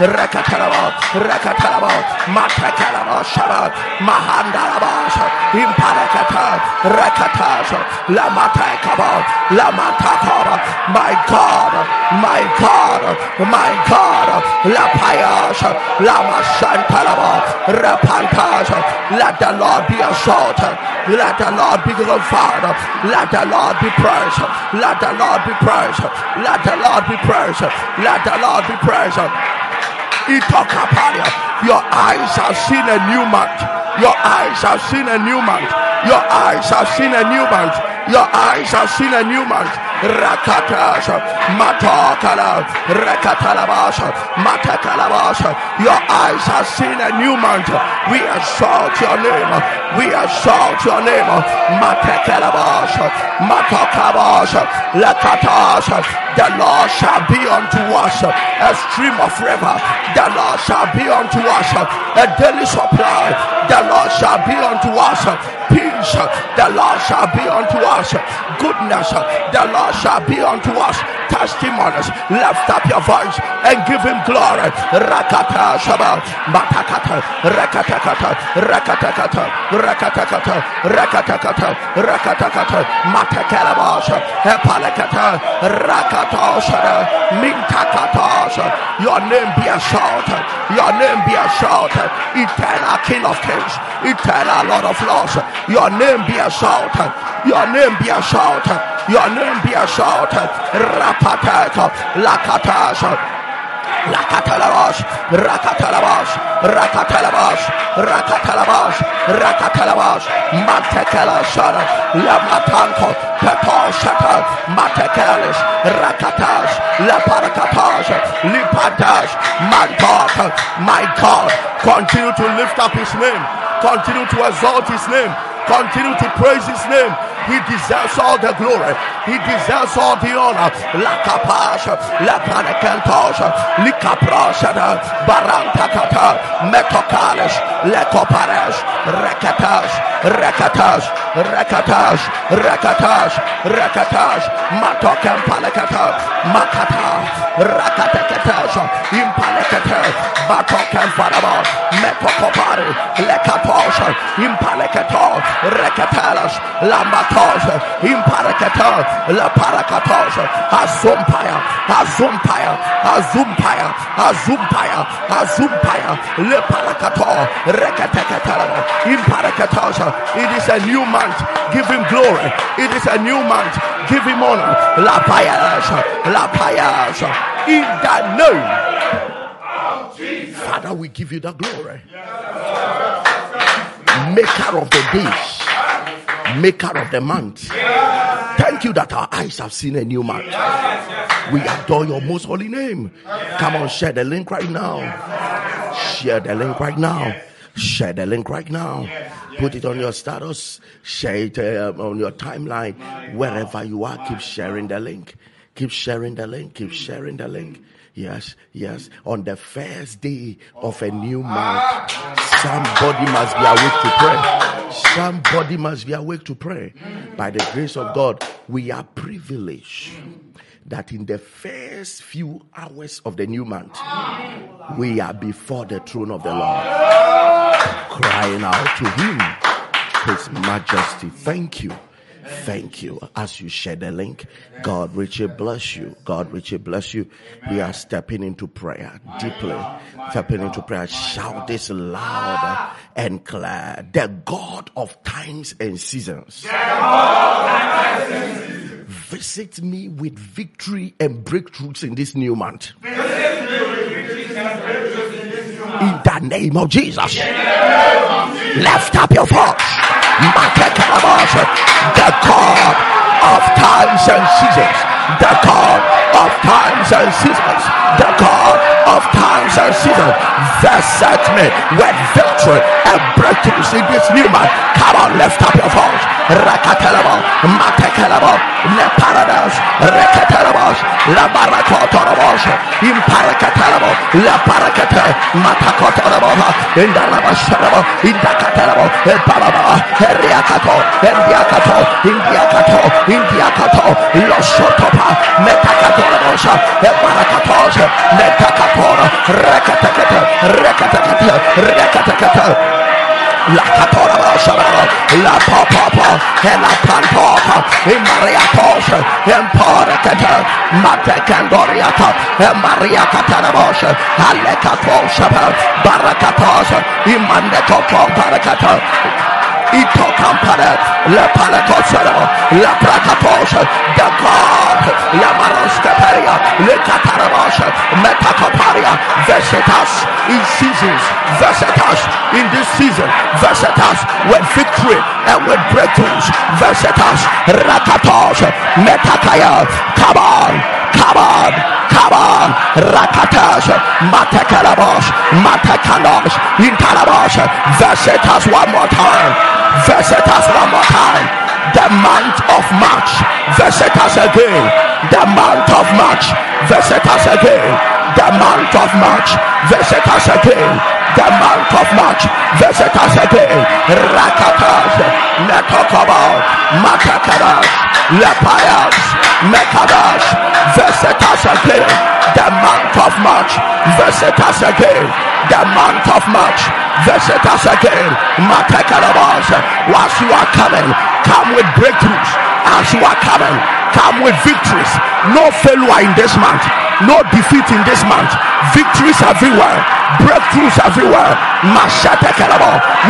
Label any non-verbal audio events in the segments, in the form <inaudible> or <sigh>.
Rekatalaba. Rekatalaba. Matakalaba. Shaba. Mahandalabasha. Imparakata. Rekatasha. La matakaba. La matakaba. My God. My God. My God. La payasha. La. Rapantasha. Let the Lord be exalted. Let the Lord be glorified. Let the Lord be praised. Let the Lord be praised. Let the Lord be praised. Let the Lord be praised. Your eyes have seen a new month. Your eyes have seen a new month. Your eyes have seen a new month. Your eyes have seen a new month. Rakatasha, Matakala, Rakatalabasha, Matakalabasha. Your eyes have seen a new month. We exalt your name. We exalt your name. Matakalabasha, Matakabasha, Lakatasha. The Lord shall be unto us a stream of river. The Lord shall be unto us a daily supply. The Lord shall be unto us peace. The Lord shall be unto us goodness. The Lord shall be unto us testimonies. Lift up your voice and give him glory. Rakata Shabbat, Matakata, Rakatakata, Rakatakata, Rakatakata, Rakatakata, Rakatakata, Matakalabasha, Hepalakata, Rakatosha, Mintakatosha. Your name be exalted. Your name be exalted. Eternal King of Kings. Eternal Lord of Lords. Your name be exalted. Your name be exalted. Your name be exalted. Rapataka, Lakatasha. Rakatalabash, Rakatalabash, Rakatalabash, Rakatalabash, Rakatalabash, Mantekala Shara, Lamatanko, Petoshata, Matekalish, Rakatash, Laparakatash, Lipatash, my God, my God, continue to lift up his name, continue to exalt his name, continue to praise his name. He deserves all the glory. He deserves all the honor. Lakapasha, Lapanakantosha, Likaprashada, Barantakata, Metokalish, Lekoparesh, Rekatash, Rekatash, Rekatash, Rekatash, Rekatash, Matokam Palakata, Makata, Rakatakatash, Impalakata, Batokam Faraba, Metokopari, Lekatosha, Impalakato, Rekatalas, Lamata. Imparakata, La Parakatosha, Azumpire, Azumpire, Azumpire, Azumpire, Azumpire, Le Parakato, Rekatekatala, Imparakatosha. It is a new month. Give him glory. It is a new month. Give him honor. La Payasha, La Payasha. In the name. Father, we give you the glory. Maker of the days maker of the month. Thank you that our eyes have seen a new month. We adore your most holy name. Come on, share the link right now. Share the link right now. Share the link right now. Put it on your status. Share it uh, on your timeline. Wherever you are, keep sharing the link. Keep sharing the link. Keep sharing the link. Yes, yes. On the first day of a new month, somebody must be awake to pray. Somebody must be awake to pray. By the grace of God, we are privileged that in the first few hours of the new month, we are before the throne of the Lord, crying out to Him, His Majesty. Thank you. Thank you. As you share the link, God richly bless you. God richly bless you. We are stepping into prayer deeply. Stepping into prayer. Shout this louder and clear. The God of times and seasons. Visit me with victory and breakthroughs in this new month. In the name of Jesus. Lift up your voice. The God of times and seasons. The God of times and seasons. The God of times and seasons. Visit me with victory and breakthroughs in this new month. Come on, lift up your voice. Rakatalaba, Matekalabo, Le Paradas, Rekatarabos, La Barakotorabos, Imparakatarabo, La Parakata, Matakotorabo, Indarabasharabo, Indakatarabo, Paraba, Heriakato, Indiakato, Indiakato, Indiakato, Losotopa, Metakatorabos, Parakatos, Metakatora, Rekatakata, Rekatakata, Rekatakata, La catora shabara, la papa, and la pantopa, in Maria Tosha, and Parakata, Mate Candoriata, and Maria Catarabosha, Alekatosha, Barakatosha, Imandeko Parakata. Ito Campana, La Palatosano, La Prakatosha, the God, La Maroscaparia, Le Catarabosha, Metacoparia, Vesetas, in seasons, Vesetas, in this season, Vesetas, with victory and with breakthroughs, Vesetas, Rakatos, Metakaya, come on, come on. Come on, Rakatas, Matekalabosh, Matekalabosh, Intalabosh, Vesetas one more time, Vesetas one more time. The month of March, Vesetas again. The month of March, Vesetas again. The month of March, Vesetas again. The month of March, Visit us again. Rakatas, Netokabal, Matakadas, Lepayas, Mekadas, us again. The month of March, Visit us again. The month of March, Visit us again. Matakarabas, whilst you are coming, come with breakthroughs. As you are coming, come with victories. No failure in this month, no defeat in this month. Victories everywhere, breakthroughs everywhere.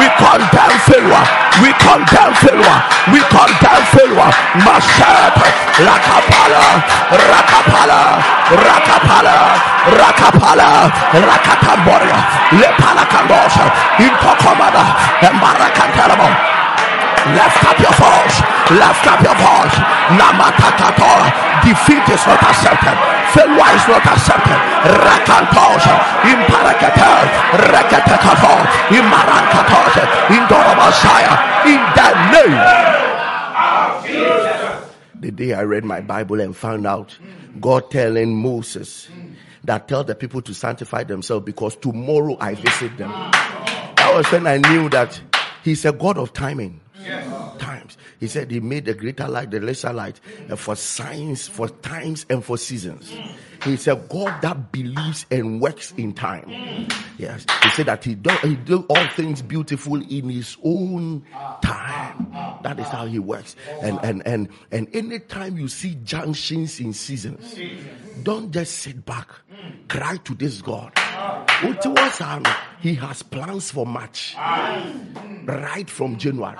We condemn failure. We condemn failure. We condemn failure. Mashata Rakapala Rakapala Rakapala Rakapala Rakatamboria Lepala Kandosha Intokomada Embarakatalabo. Lift up your voice. Lift up your voice. Namatakatora. Defeat is not accepted. Failure is not accepted. Rakantos. Imparakata. Rakatakato. Imarankatos. Indorobosaya. In the name. The day I read my Bible and found out God telling Moses that tell the people to sanctify themselves because tomorrow I visit them. That was when I knew that He's a God of timing. Yes. Times. He said he made the greater light, the lesser light, and for signs, for times, and for seasons. He said God that believes and works in time. Yes. He said that he do, he do all things beautiful in his own time. That is how he works. And and and and anytime you see junctions in seasons, don't just sit back. Cry to this God. He has plans for March. Right from January.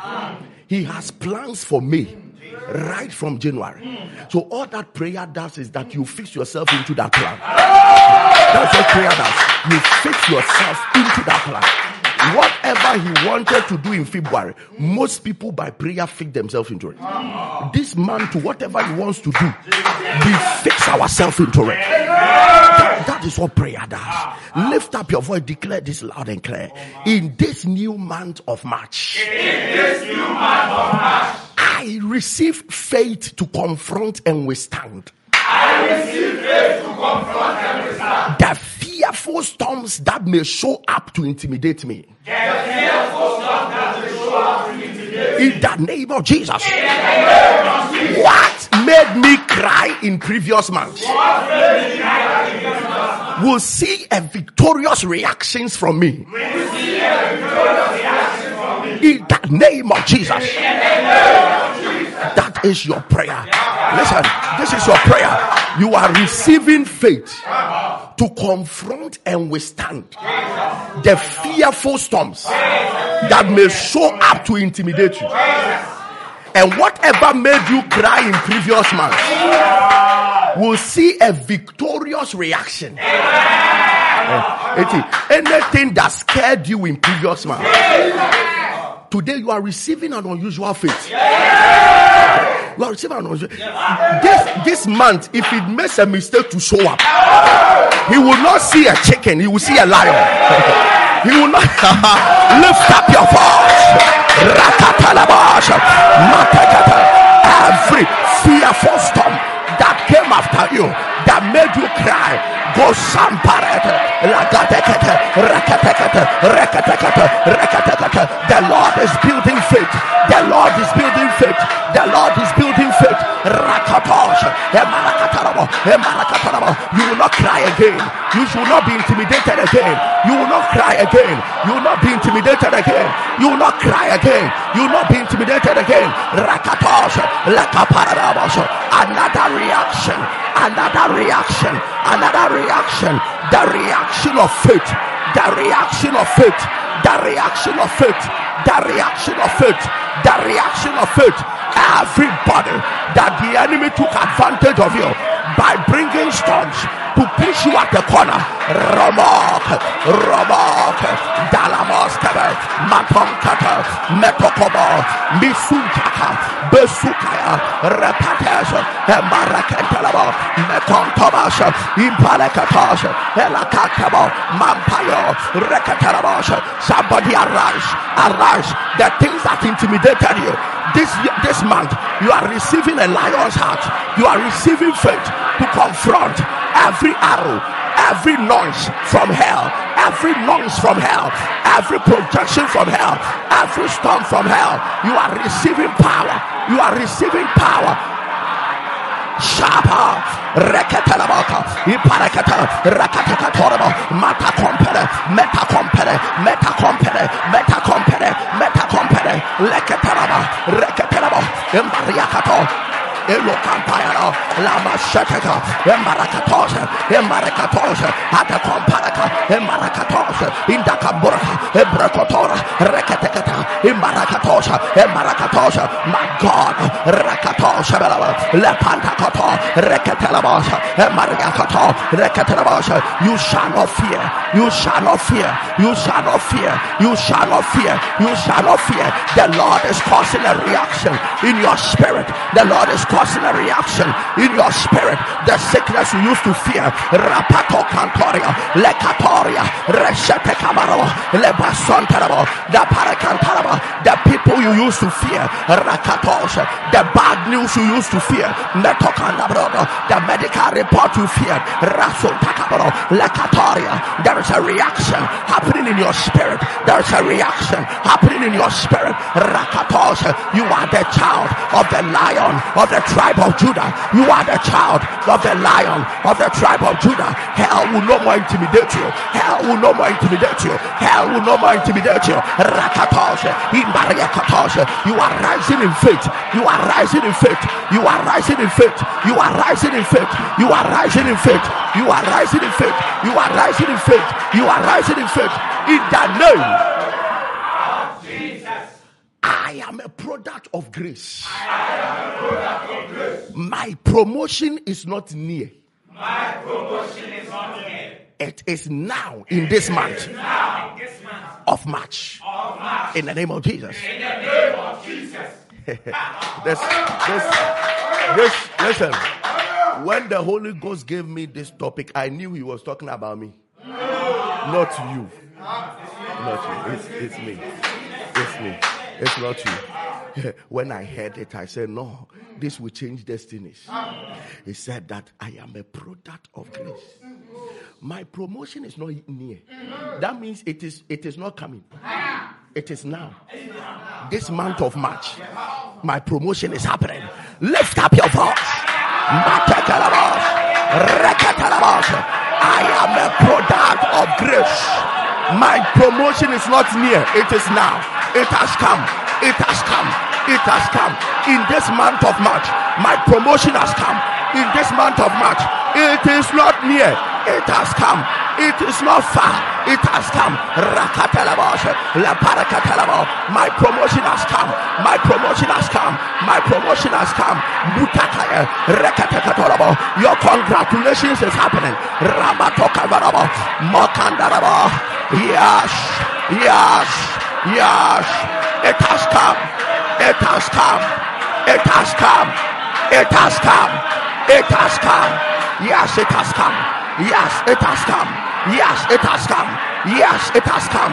He has plans for May. Right from January. So all that prayer does is that you fix yourself into that plan. That's what prayer does. You fix yourself into that plan whatever he wanted to do in February, most people by prayer fix themselves into it. This man, to whatever he wants to do, we fix ourselves into it. That, is what prayer does. Ah, ah. Lift up your voice, declare this loud and clear. Oh, in this new month of March, in this new month of March, I receive faith to confront and withstand. I receive faith to confront and withstand. The fearful storms that may show up to intimidate me. The fearful In the name of Jesus. What made me cry in previous months? Will see a victorious reactions from me. In the name of Jesus. That is your prayer. Listen, this is your prayer. You are receiving faith to confront and withstand the fearful storms that may show up to intimidate you. And whatever made you cry in previous months will see a victorious reaction. Eh, Anything that scared you in previous months, today you are receiving an unusual faith. You are receiving an unusual. This this month, if he makes a mistake to show up, he will not see a chicken. He will see a lion. <laughs> he will not <laughs> lift up your voice after you that made you cry. Go samparete, lagatekete, rekatekete, rekatekete, rekatekete. The Lord is building faith. The Lord is building faith. The Lord is building faith. You will not cry again. You should not be intimidated again. You will not cry again. You will not be intimidated again. You will not cry again. You will not be intimidated again. Another reaction. Another reaction. Another reaction. The reaction of faith. The reaction of faith. The reaction of faith. The reaction of faith. The reaction of faith. Everybody that the enemy took advantage of you by bringing stones to push you at the corner. Ramok, Ramok, Dalamoskebe, Matonkata, Metokobo, Misuntaka, Besukaya, Repatation, Emarakentalabo, Metontobash, Impalekatos, Elakatabo, Mampayo, Rekatarabos. Somebody arise, arise. The things that intimidated you this this month, you are receiving a lion's heart. You are receiving faith to confront every arrow, every noise from hell, every noise from hell, every projection from hell, every storm from hell. You are receiving power. You are receiving power. Shapa Rekatalabaka Iparakata Rakatakatorabo Mata Compere Meta Compere Meta Compere Meta Compere Meta Compere Lekataraba Rekatarabo Embariakato Elocampayano, Lama Shataka, Emarakatosha, Emarakatosha, Atakomparaka, Emarakatosha, Indakaburka, Ebrakotora, Rekatekata, Emarakatosha, Emarakatosha, my God, Rakatosha, Lepantakato, Rekatelabosha, Emariakato, Rekatelabosha, you shall not fear, you shall not fear, you shall not fear, you shall not fear, you shall not fear. The Lord is causing a reaction in your spirit. The Lord is causing a reaction in your spirit. The sickness you used to fear, Rapato Cantoria, Lecatoria, Reshete Camaro, Lebasontarabo, the Paracantarabo, the people you used to fear, Rakatos, the bad news you used to fear, Metocandabrodo, the medical report you feared, Rasul Takabro, Lecatoria. There is a reaction happening happening in your spirit. There's a reaction happening in your spirit. Rakatos, you are the child of the lion of the tribe of Judah. You are the child of the lion of the tribe of Judah. Hell will no more intimidate you. Hell will no more intimidate you. Hell will no more intimidate you. Rakatos, in you are rising in faith. You are rising in faith. You are rising in faith. You are rising in faith. You are rising in faith. You are rising in faith. You are rising in faith. You are rising in faith. In the name. Jesus, I am a product of grace. Product of grace. My promotion is not near. My promotion is not near. It is now in this month Now, this month of March. of March, In the name of Jesus. in the name of Jesus. <laughs> This, this, this, listen. When the Holy Ghost gave me this topic, I knew he was talking about me. Not you. Not you. It's, it's me. It's me. It's not you. <laughs> When I heard it, I said, No, this will change destinies. He said that I am a product of grace. My promotion is not near. That means it is it is not coming. It is now. This month of March, my promotion is happening. Lift up your voice. I am a product of grace. My promotion is not near, it is now. It has come. It has come. It has come. In this month of March, my promotion has come. In this month of March, it is not near, it has come. It is not far, it has come. My promotion has come. My promotion has come. My promotion has come. Your congratulations is happening. Yes, yes, yes. It has come. It has come. It has come. It has come. It has come. Yes, it has come. Yes, it has come. Yes, it has come. Yes, it has come.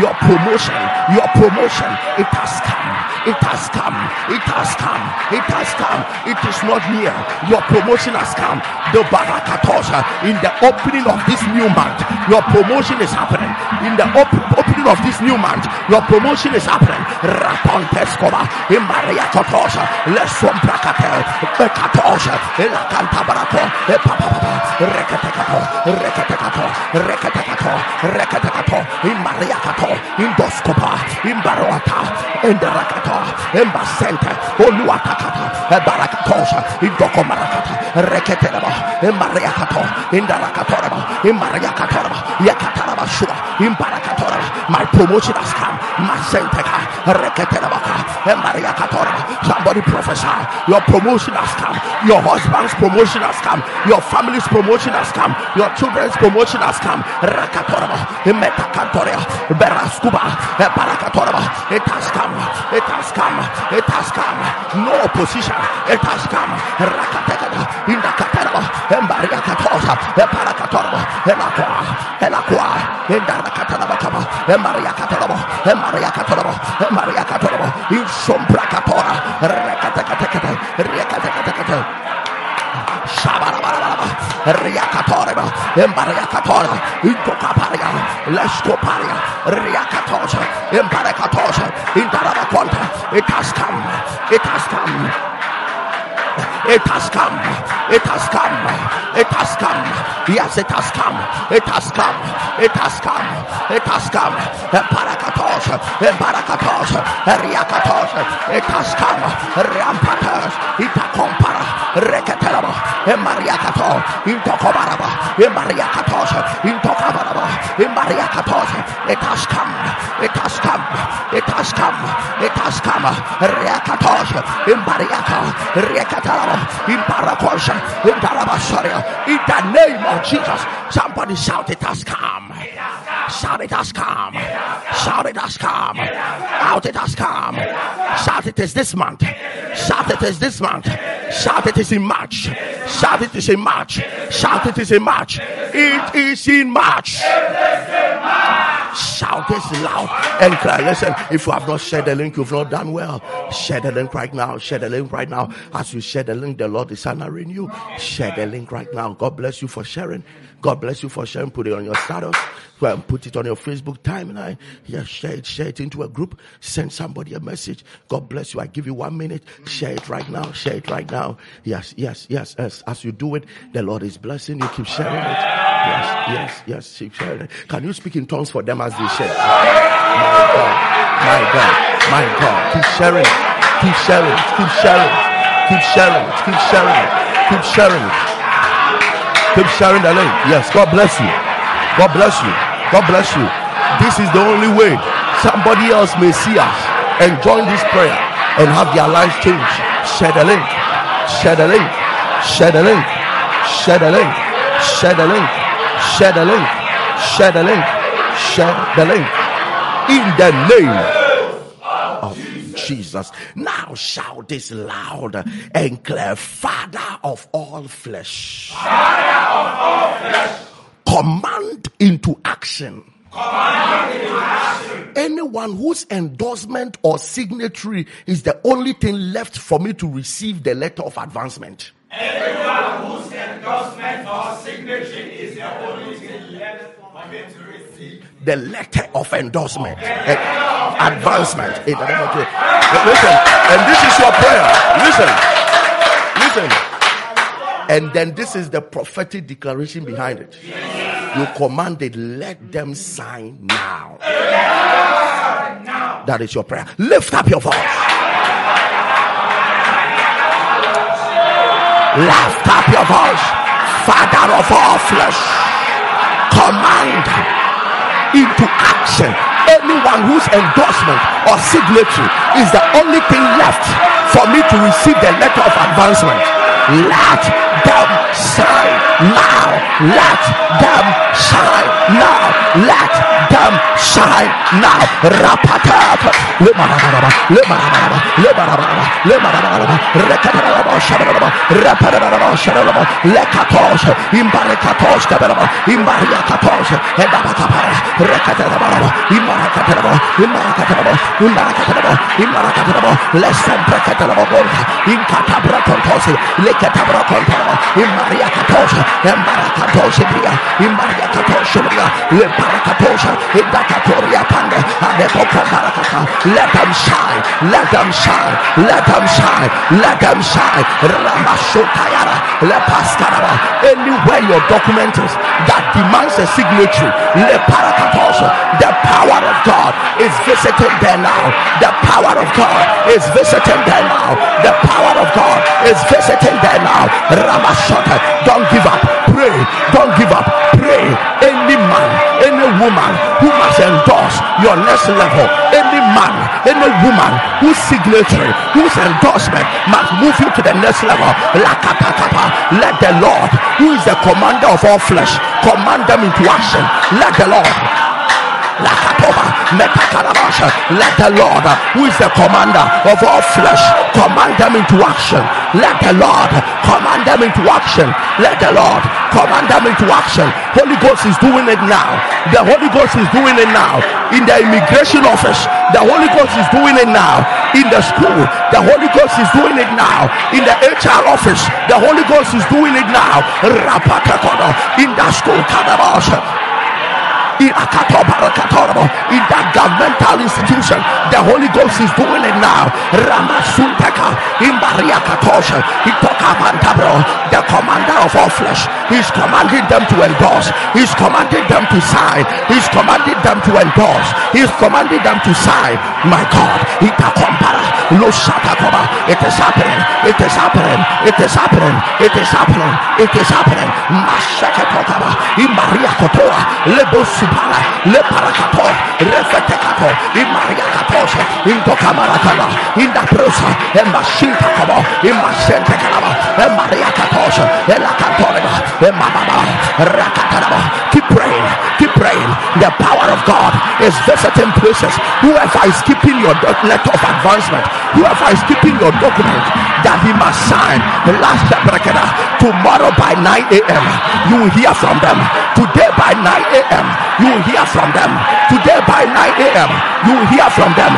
Your promotion, your promotion, it has come. It has come. It has come. It has come. It is not near. Your promotion has come. The barakatosha in the opening of this new month. Your promotion is happening. In the op- opening of this new month, your promotion is happening. Rapontescova, Imbaria Totosa, Lesson Bracatel, Becatosa, La Cantabarato, Epapapa, Recatecato, Recatecato, Recatecato, Recatecato, Imbariacato, Indoscopa, Imbaroata, Enderacata, Embasente, Oluatacata, Ebaracatosa, Indocomaracata, Recatereba, Imbariacato, Indaracatoreba, Imbariacatoreba, Yacataraba Shua, Imbaracatoreba. My promotion has come. Somebody prophesy, your promotion has come, your husband's promotion has come, your family's promotion has come, your children's promotion has come, it has come, it has come, it has come, no opposition, it has come, Rakatekada, in the Kataraba, and Maria Katosa, Maria Catorobo, Maria Catorobo, in Sombra Capora, Recatecateca, Recatecateca, Shabarabaraba, Riacatoreba, Maria Catora, Intocaparia, Lescoparia, Riacatosa, Imparacatosa, Intarabaconta, it has come, it has come. It has come. It has come. It has come. Yes, it has come. It has come. It has come. It has come. Parakatos. Parakatos. Riakatos. It has come. Rampatas. Itacompara. Reketelaba. Mariakato. Intokobaraba. Mariakatos. Intokabaraba. Mariakatos. It has come. It has come. It has come. It has come. Riakatos. Mariaka. Riakatalaba. In Parakosha. In Tarabasaria. In the name of Jesus. Somebody shout it has come. Shout it has come. Shout it has come. Out it has come. Shout it is this month. Shout it is this month. Shout it is in March. Shout it is in March. Shout it is in March. It is in March. Shout this loud and cry. Listen, if you have not shared the link, you've not done well. Share the link right now. Share the link right now. As you share the link, the Lord is honoring you. Share the link right now. God bless you for sharing. God bless you for sharing. Put it on your status. Put it on your Facebook timeline. Yeah, share it. Share it into a group. Send somebody a message. God bless you. I give you one minute. Share it right now. Share it right now. Yes, yes, yes. As, as you do it, the Lord is blessing you. Keep sharing it. Yes, yes, yes. Keep sharing it. Can you speak in tongues for them as they share? My God, my God, my God. Keep sharing. Keep sharing. Keep sharing. Keep sharing. Keep sharing. Keep sharing. Keep sharing the link. Yes, God bless you. God bless you. God bless you. This is the only way somebody else may see us and join this prayer and have their lives changed. Share the link. Share the link. Share the link. Share the link. Share the link. Share the link. Share the link. Share the link. In the name of Jesus. Now shout this loud and clear, Father of all flesh. Father of all flesh. Command into action. Anyone whose endorsement or signatory is the only thing left for me to receive the letter of advancement. Anyone Whose endorsement or signature is the only thing left for me to receive. The letter of endorsement, advancement. Listen, and this is your prayer. Listen, listen. And then this is the prophetic declaration behind it. You commanded, let them sign now. That is your prayer. Lift up your voice. Lift up your voice. Father of all flesh, command into action anyone whose endorsement or signature is the only thing left for me to receive the letter of advancement. Let them sign now let them shine. Now let them shine. Now rapatat. Lemarababa. Lemarababa. Lemarababa. Lemarababa. Rekatarababa. Shabarababa. Raparababa. Shabarababa. Lekatos. Imbarekatos. Kabaraba. Imbariakatos. Edabatapara. Rekatarababa. Imbarakatarabo. Imbarakatarabo. Imbarakatarabo. Imbarakatarabo. Less than Prekatarabo. Inkatabra Contosi. Lekatabra Contosi. Imariakatos. Imbarakatos. Imariakatos. Imariakatos. Idakatoria pande. Adepoko barakata. Let them shine. Let them shine. Let them shine. Let them shine. Ramashotayara. Lepaskaraba. Anywhere your document is that demands a signature. Leparakatos. The power of God is visiting there now. The power of God is visiting there now. The power of God is visiting there now. Ramashota. Don't give up. Pray. Don't give up. Pray. Any man, any woman who must endorse your next level. Any man, any woman whose signature, whose endorsement must move you to the next level. Let the Lord, who is the commander of all flesh, command them into action. Let the Lord. Let the Lord, uh, who is the commander of all flesh, command them into action. Let the Lord command them into action. Let the Lord command them into action. Holy Ghost is doing it now. The Holy Ghost is doing it now. In the immigration office, the Holy Ghost is doing it now. In the school, the Holy Ghost is doing it now. In the HR office, the Holy Ghost is doing it now. In the school, in that governmental institution. The Holy Ghost is doing it now. Ramasuntaka in Bariakatosha. He took Avantabro, the commander of all flesh. He's commanding them to endorse. He's commanding them to sign. He's commanding them to endorse. He's commanding them to sign. My God, Itakompara, Lushatakoma. It is happening. It is happening. It is happening. It is happening. It is happening. Mashakatokaba in Maria Kotoa, Lebos Supala, Le Parakato, Refetekato, in Maria Katosha, in Tokamarakala, in the Prusa, and Mashinta Kabo, in Masente Kalaba, and Maria Katosha, and La Cantoreba, and Mababa, Rakataraba. Keep praying, keep praying. The power of God is visiting places. Whoever is keeping your letter of advancement, whoever is keeping your document that he must sign, the last tomorrow by 9 a.m., you will hear from them. Today by 9 a.m., you will hear from them. Today by 9 a.m., you will hear from them.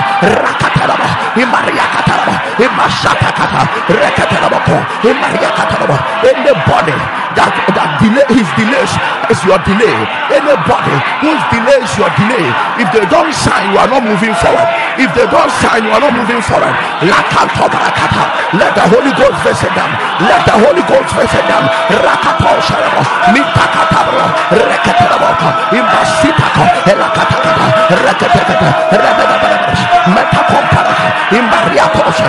Anybody that that delay his delays is your delay. Anybody whose delay is your delay. If they don't sign, you are not moving forward. If they don't sign, you are not moving forward. Let the Holy Ghost visit them. Let the Holy Ghost visit them. Rakato Sharabo, Mitakatabro, Rekataraboko, Imbasitako, Elakatakata, Rekatakata, Rekatakata, Metakomparaka, Imbariatosha,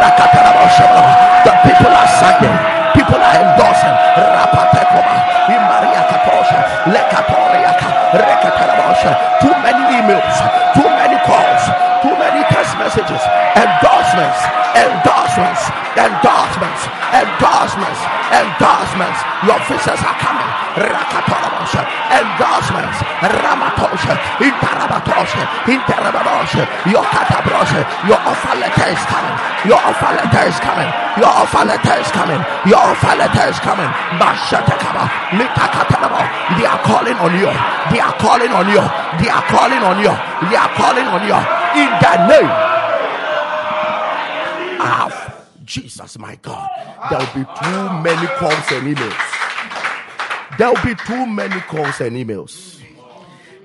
The people are signing. People are endorsing. Too many emails. Too many calls. Too many text messages. Endorsements. Endorsements. Endorsements. Endorsements. Endorsements. Your visas are coming. Rakatarabosha. Endorsements. Ramatosha. Intarabatosha. Interababosha. Your katabrosha. Your offer letter is coming. Your offer letter is coming. Your offer letter is coming. Your offer letter is coming. Bashatakaba. Mitakatarabo. They are calling on you. They are calling on you. They are calling on you. They are calling on you. In the name of Jesus, my God. There will be too many calls and emails. There will be too many calls and emails.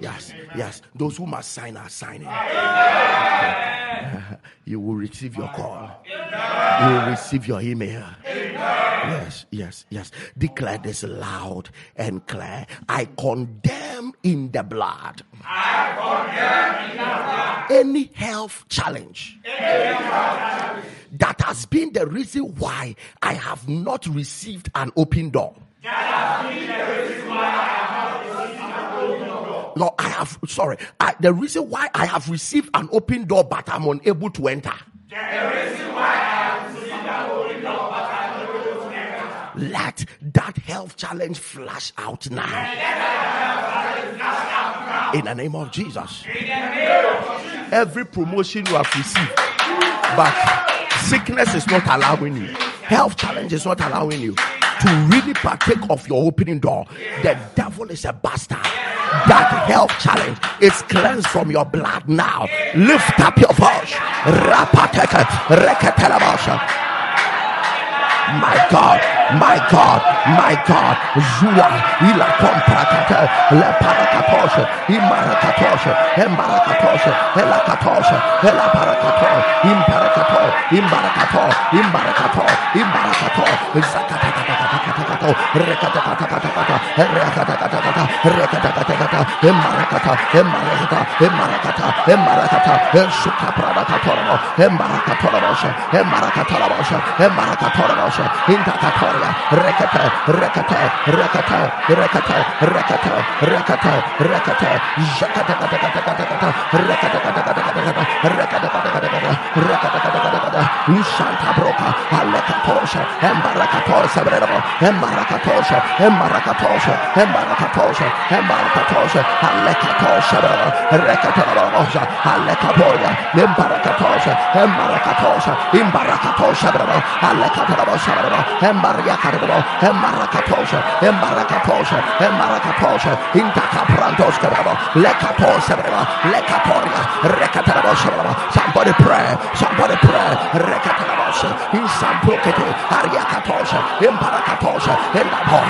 Yes, yes. Those who must sign are signing. <laughs> You will receive your call. You will receive your email. Yes, yes, yes. Declare this loud and clear. I condemn in the blood. Any health challenge that has been the reason why I have not received an open door. No, I have, sorry. I, the reason why I have received an open door but I'm unable to enter. Let that health challenge flash out now. In the name of Jesus. Every promotion you have received, but sickness is not allowing you, health challenge is not allowing you to really partake of your opening door. The devil is a bastard. That health challenge is cleansed from your blood now. Lift up your voice. My God, my God, my God. Zua, ila komprakata, le parakatosha, imarakatosha, embarakatosha, elakatosha, elaparakato, imparakato, imbarakato, imbarakato, imbarakato, zakatakatakatakato, rekatakatakata, rekatakatakata, rekatakatakata, embarakata, embarakata, embarakata, embarakata, esukapradakatoramo, embarakatorabosha, embarakatorabosha, embarakatorabosha, intakatoria, rekata, rekata, rekata, rekata, rekata, rekata, rekata, zakatakatakata, rekatakatakata, rekatakatakata, rekatakatakata, ushanta broka, alekatosha, embarakatosha, brerabo, embarakatosha, embarakatosha, embarakatosha, embarakatosha, alekatosha, brerabo, rekatarabosha, alekaporia, embarakatosha, embarakatosha, embarakatosha, brerabo, alekatarabosha, brerabo, embariakatarabo, embarakatosha, embarakatosha, embarakatosha, intakaprantos, brerabo, lekatosha, brerabo, lekatoria, rekatarabosha, brerabo. Somebody pray, somebody pray, rekatarabosha, embarakatosha, endabon.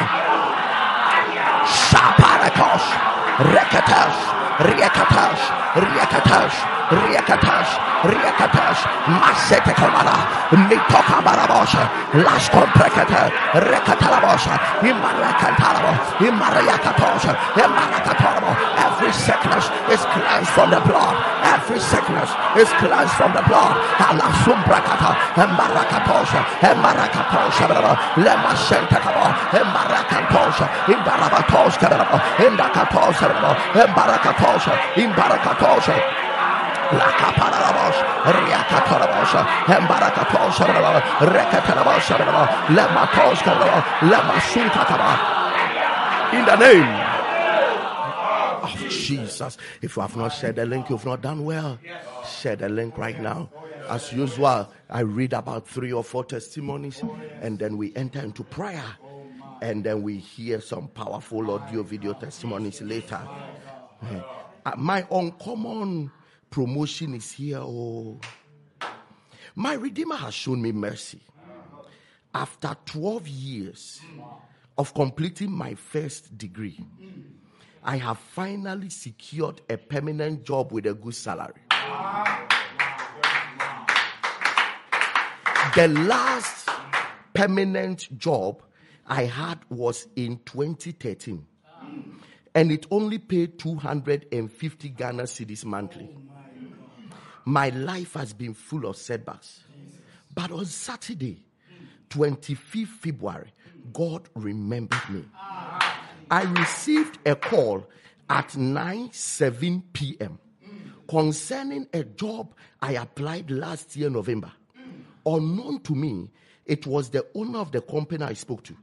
Shaparakos, Rekatash, Riakatash, Riakatash, Riakatash, Riakatash, Masete Komara, Mitoka Barabosha, Las Comprecata, Rekatalabosha, Imarakatalabo, Imariakatosha, Imarakatorabo. Every sickness is cleansed from the blood. Every sickness is cleansed from the blood. Allah Sumbrakata, Embarakatosha, Embarakatosha, Lema Sentakabo, Embarakatosha, Imbarabatosha, Indakatosha, Embarakatosha, Imbarakatosha. In the name of Jesus. If you have not shared the link, you've not done well. Share the link right now. As usual, I read about three or four testimonies and then we enter into prayer. And then we hear some powerful audio video testimonies later. Uh, my uncommon promotion is here. Oh, my Redeemer has shown me mercy. After 12 years of completing my first degree, I have finally secured a permanent job with a good salary. The last permanent job I had was in 2013, and it only paid 250 Ghana cedis monthly. My life has been full of setbacks. But on Saturday, 25th February, God remembered me. I received a call at 9 7 p.m. concerning a job I applied last year, November. Unknown to me, it was the owner of the company I spoke to,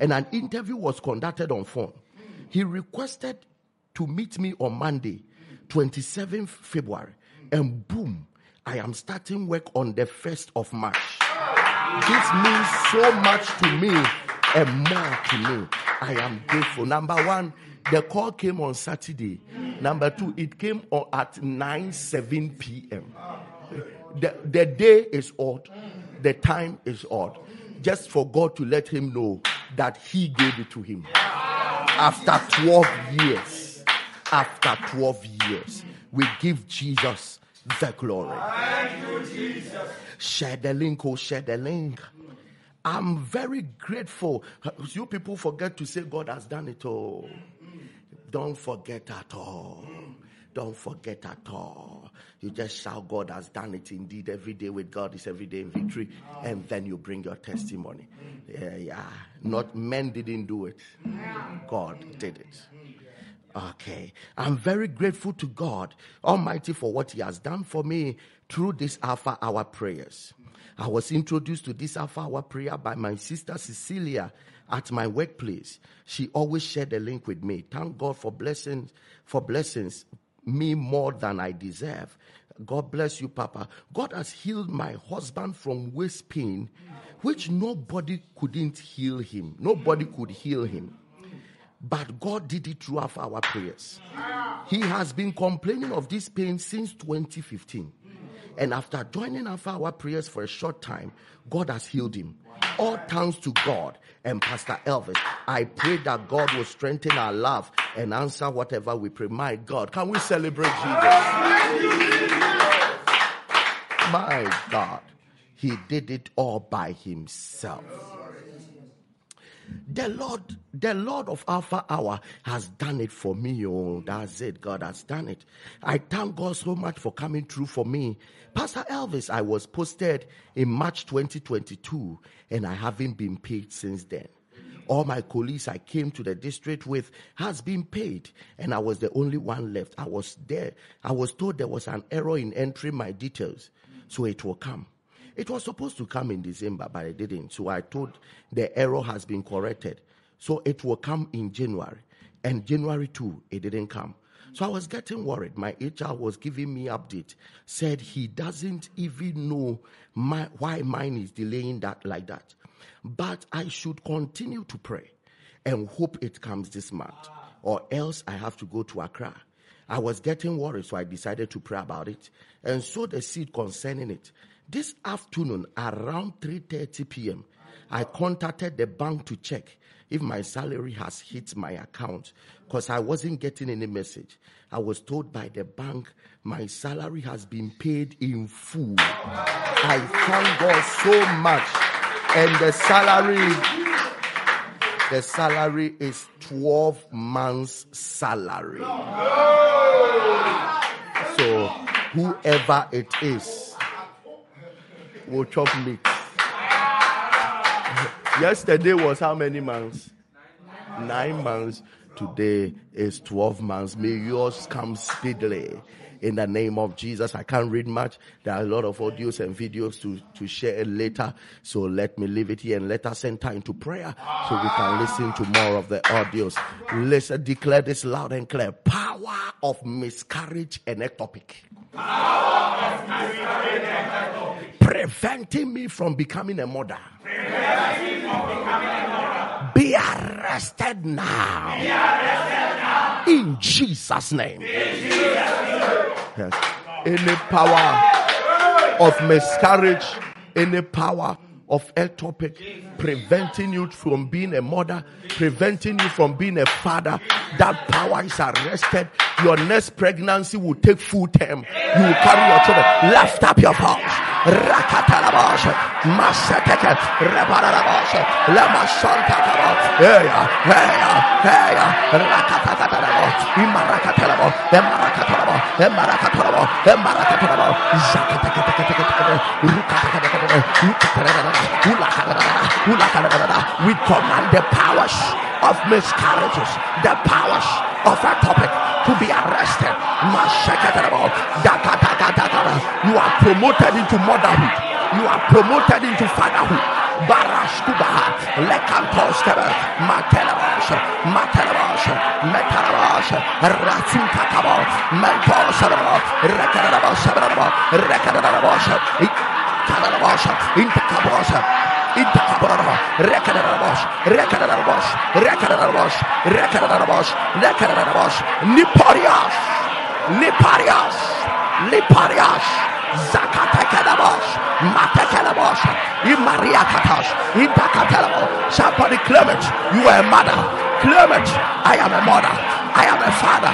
and an interview was conducted on phone. He requested to meet me on Monday, 27th February, and boom, I am starting work on the 1st of March. This means so much to me and more to me. I am grateful. Number one, the call came on Saturday. Number two, it came on at 9 7 p.m. The, the day is odd, the time is odd. Just for God to let him know that he gave it to him. After 12 years, after 12 years, we give Jesus the glory. Share the link, oh, share the link. I'm very grateful. You people forget to say God has done it all. Don't forget at all. Don't forget at all. You just shout, God has done it indeed. Every day with God is every day in victory. And then you bring your testimony. Yeah, yeah. Not men didn't do it, God did it. Okay. I'm very grateful to God Almighty for what He has done for me through this Alpha Hour prayers. I was introduced to this Alpha Hour prayer by my sister Cecilia at my workplace. She always shared the link with me. Thank God for blessings, for blessings me more than I deserve. God bless you, Papa. God has healed my husband from waist pain, which nobody couldn't heal him. Nobody could heal him. But God did it through our prayers. He has been complaining of this pain since 2015. And after joining our prayers for a short time, God has healed him. All thanks to God and Pastor Elvis. I pray that God will strengthen our love and answer whatever we pray. My God, can we celebrate Jesus? My God, He did it all by Himself. The Lord, the Lord of Alpha Hour has done it for me. Oh, that's it. God has done it. I thank God so much for coming through for me. Pastor Elvis, I was posted in March 2022 and I haven't been paid since then. All my colleagues I came to the district with has been paid and I was the only one left. I was there. I was told there was an error in entering my details. So it will come. It was supposed to come in December, but it didn't. So I told the error has been corrected. So it will come in January. And January 2, it didn't come. So I was getting worried. My HR was giving me update. Said he doesn't even know my, why mine is delaying that like that. But I should continue to pray and hope it comes this month, or else I have to go to Accra. I was getting worried, so I decided to pray about it and sow the seed concerning it. This afternoon, around 3:30 p.m., I contacted the bank to check if my salary has hit my account because I wasn't getting any message. I was told by the bank my salary has been paid in full. I thank God so much. And the salary the salary is 12 months salary. So whoever it is will chop meat. Yesterday was how many months? Nine months. Today is 12 months. May yours come speedily in the name of Jesus. I can't read much. There are a lot of audios and videos to, to share later. So let me leave it here and let us enter into prayer so we can listen to more of the audios. Let's declare this loud and clear. Power of miscarriage and ectopic. Preventing me from becoming a mother. Be arrested now. Be arrested now. In Jesus' name. In Jesus name. Yes. Any power of miscarriage, any power of ectopic, preventing you from being a mother, preventing you from being a father. That power is arrested. Your next pregnancy will take full term. You will carry your children. Lift up your voice. Rakatalabasha, Masateka, Rabarabasha, Lama Santa Heya, Heya, Heya, Rakatatalabo, Imarakatalabo, Emarakatalabo, Emarakatalabo, Zakatakatakataka, We command the powers of miscarriages, the powers of ectopic to be arrested. You are promoted into motherhood. You are promoted into fatherhood. Barashkubaha, Lekantoskaba, Matelabash, Matelabash, Metalabash, Ratsunkataba, Mentosaba, Rekadabash, Rekadabash, Ikadabash, Intakabasha. Intakabaraba, Rekadarabosh, Rekadarabosh, Rekadarabosh, Rekadarabosh, Rekadarabosh, Niparias, Niparias, Niparias, Zakatakadabosh, Matakadabosh, Imariakatas, Intakatelabo. Somebody claim it. You are a mother. Claim it. I am a mother. I am a father.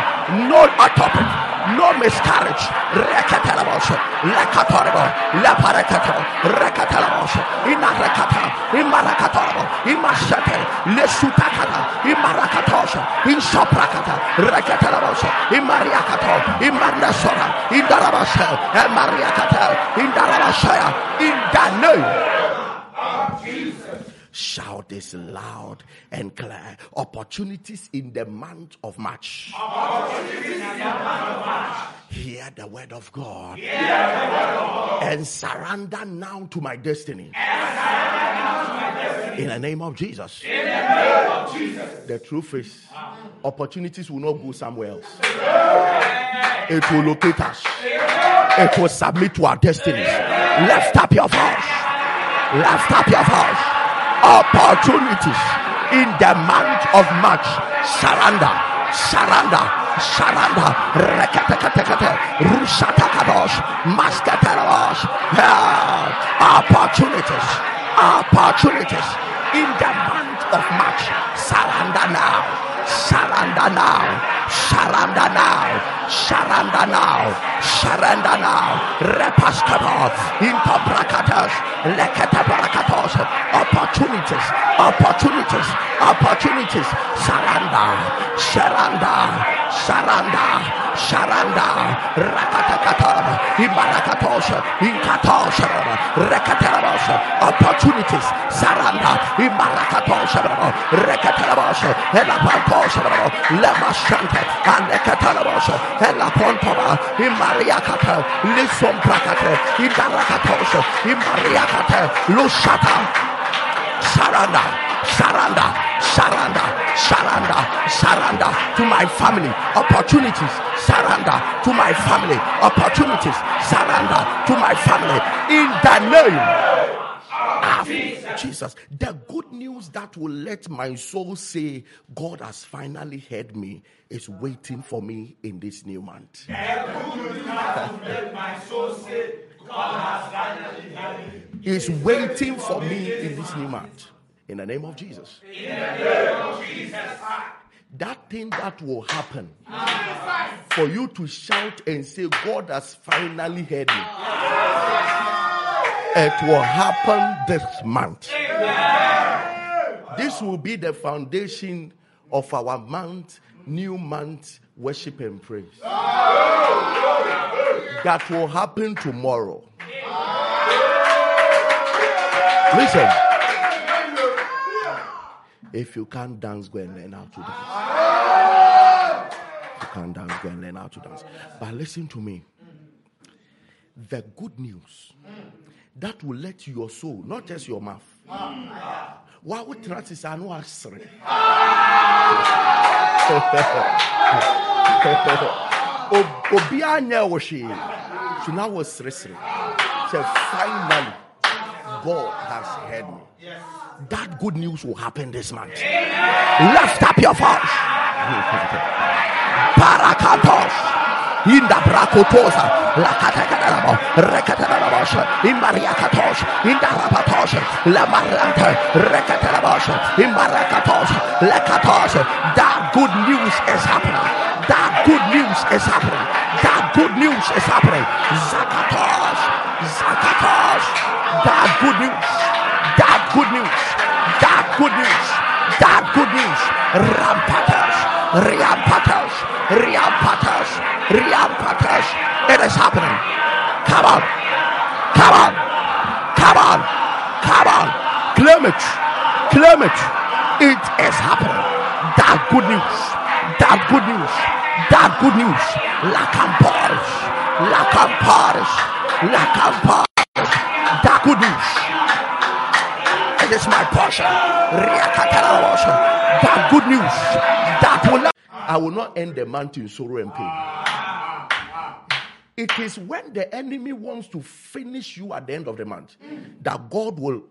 No ectopic No miscarriage. Rekatalabos. Lekatorabo. Leparekato. Rekatalabos. Inarekata. Imarakatorabo. Imashate. Lesutakata. Imarakatosha. Insoprakata. Rekatalabos. Imariakato. Imarnasora. Indarabasha. Imariakata. Indarabashaya. In the name. Shout this loud and clear. Opportunities in the month of March. Hear the word of God. And surrender now to my destiny. In the name of Jesus. The truth is, opportunities will not go somewhere else. It will locate us. It will submit to our destinies. Lift up your voice. Lift up your voice opportunities in the month of March. Surrender, surrender, surrender. Rusatakadosh, Maskatarabosh. Ah, opportunities, opportunities in the month of March. Surrender now. Surrender now. Surrender now. Surrender now. Surrender now. Repaskaba. Into brakatas. Lekata. Opportunities. Opportunities. Opportunities. Surrender. Surrender. Surrender. Surrender. Rakatakata. Ibarakatos. Inkatos. Rekatarabos. Opportunities. Surrender. Ibarakatos. Rekatarabos. Elapantos. Lema Shante. Anekatarabos. Elapontova. Imariakata. Lison Prakate. Ibarakatos. Imariakata. Lushata. Surrender, surrender, surrender, surrender, surrender to my family. Opportunities, surrender to my family. Opportunities, surrender to my family. In the name Ah, of Jesus. The good news that will let my soul say, God has finally heard me, is waiting for me in this new month. Is waiting for me in this new month. In the name of Jesus. In the name of Jesus. That thing that will happen for you to shout and say, God has finally heard me. It will happen this month. This will be the foundation of our month, new month worship and praise. That will happen tomorrow. Listen. If you can't dance, go and learn how to dance. If you can't dance, go and learn how to dance. But listen to me. The good news that will let your soul, not just your mouth. Why would transit I know asre? <laughs> Obi anya wo hwe. So now was sre. So finally God has heard me. That good news will happen this month. Lift up your voice. <laughs> Parakatos. Inda brakotosa. Lakatakadalabo. Rekatalabos. Imariakatos. Inda rapatos. Lamaranta. Rekatalabos. Imarakatos. Lekatos. That good news is happening. That good news is happening. That good news is happening. Zakatos. Zakatos. That good news. That good news. That good news. That good news. Rampatas. Riampatas. Riampatas. It is happening. Come on. Come on. Come on. Come on. Claim it. Claim it. It is happening. That good news. That good news. That good news. Lacampares. Lacampares. Lacampares. That good news. It is my portion. That good news. That will not. I will not end the month in sorrow and pain. It is when the enemy wants to finish you at the end of the month that God will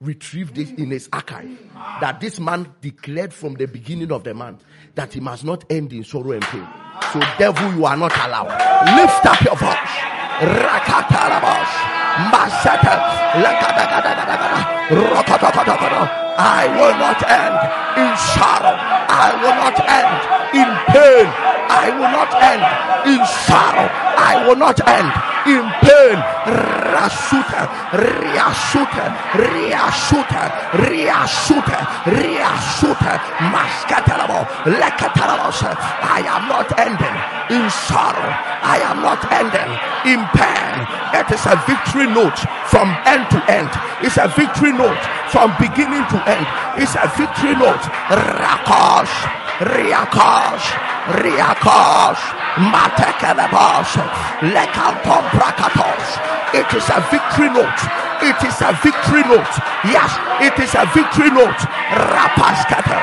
retrieve this in his archive. That this man declared from the beginning of the month that he must not end in sorrow and pain. So, devil, you are not allowed. Lift up your voice. I will not end in sorrow. I will not end in pain. I will not end in sorrow. I will not end in pain. Rasuta, riasuta, riasuta, riasuta, riasuta, maskatalabo, lekatalabos. I am not ending in sorrow. I am not ending in pain. It is a victory note from end to end. It's a victory note from beginning to end. It's a victory note. Rakosh, Riakosh, Riakosh, Matekelebos, Lekantom Brakatos. It is a victory note. It is a victory note. Yes, it is a victory note. Rapaskata,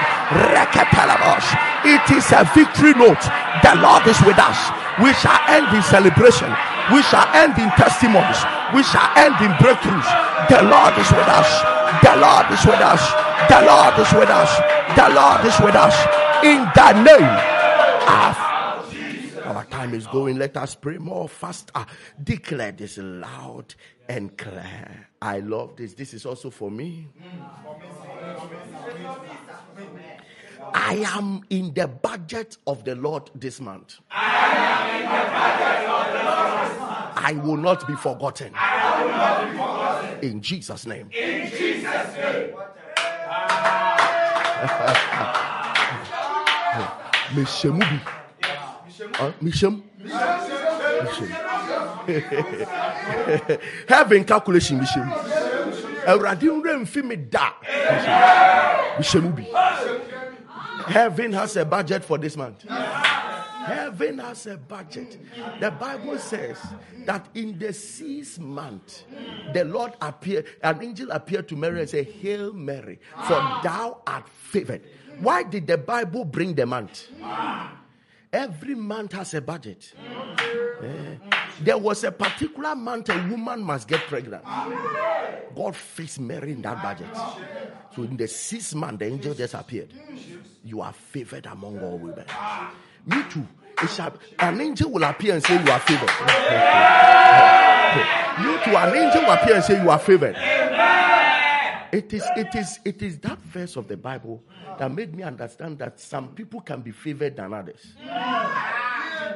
Rekatelebos. It is a victory note. The Lord is with us. We shall end in celebration. We shall end in testimonies. We shall end in breakthroughs. The Lord is with us. The Lord is with us. The Lord is with us. The Lord is with us. In the name of our time is going. Let us pray more faster. Declare this loud and clear. I love this. This is also for me. I am in the budget of the Lord this month. I will not be forgotten. In Jesus' name. In Jesus' name. <laughs> Meshem bi. Ah, Meshem. Meshem. Heaven <laughs> calculation Meshem. Awurade nwura da. Heaven has a budget for this month. Heaven has a budget. The Bible says that in the sixth month, the Lord appeared, an angel appeared to Mary and said, Hail Mary, for thou art favored. Why did the Bible bring the month? Every month has a budget. Eh, there was a particular month a woman must get pregnant. God fixed Mary in that budget. So in the sixth month, the angel just appeared. You are favored among all women. Me too. Shall, an angel will appear and say you are favored. you too, an angel will appear and say you are favored. It is, it is, it is that verse of the Bible that made me understand that some people can be favored than others.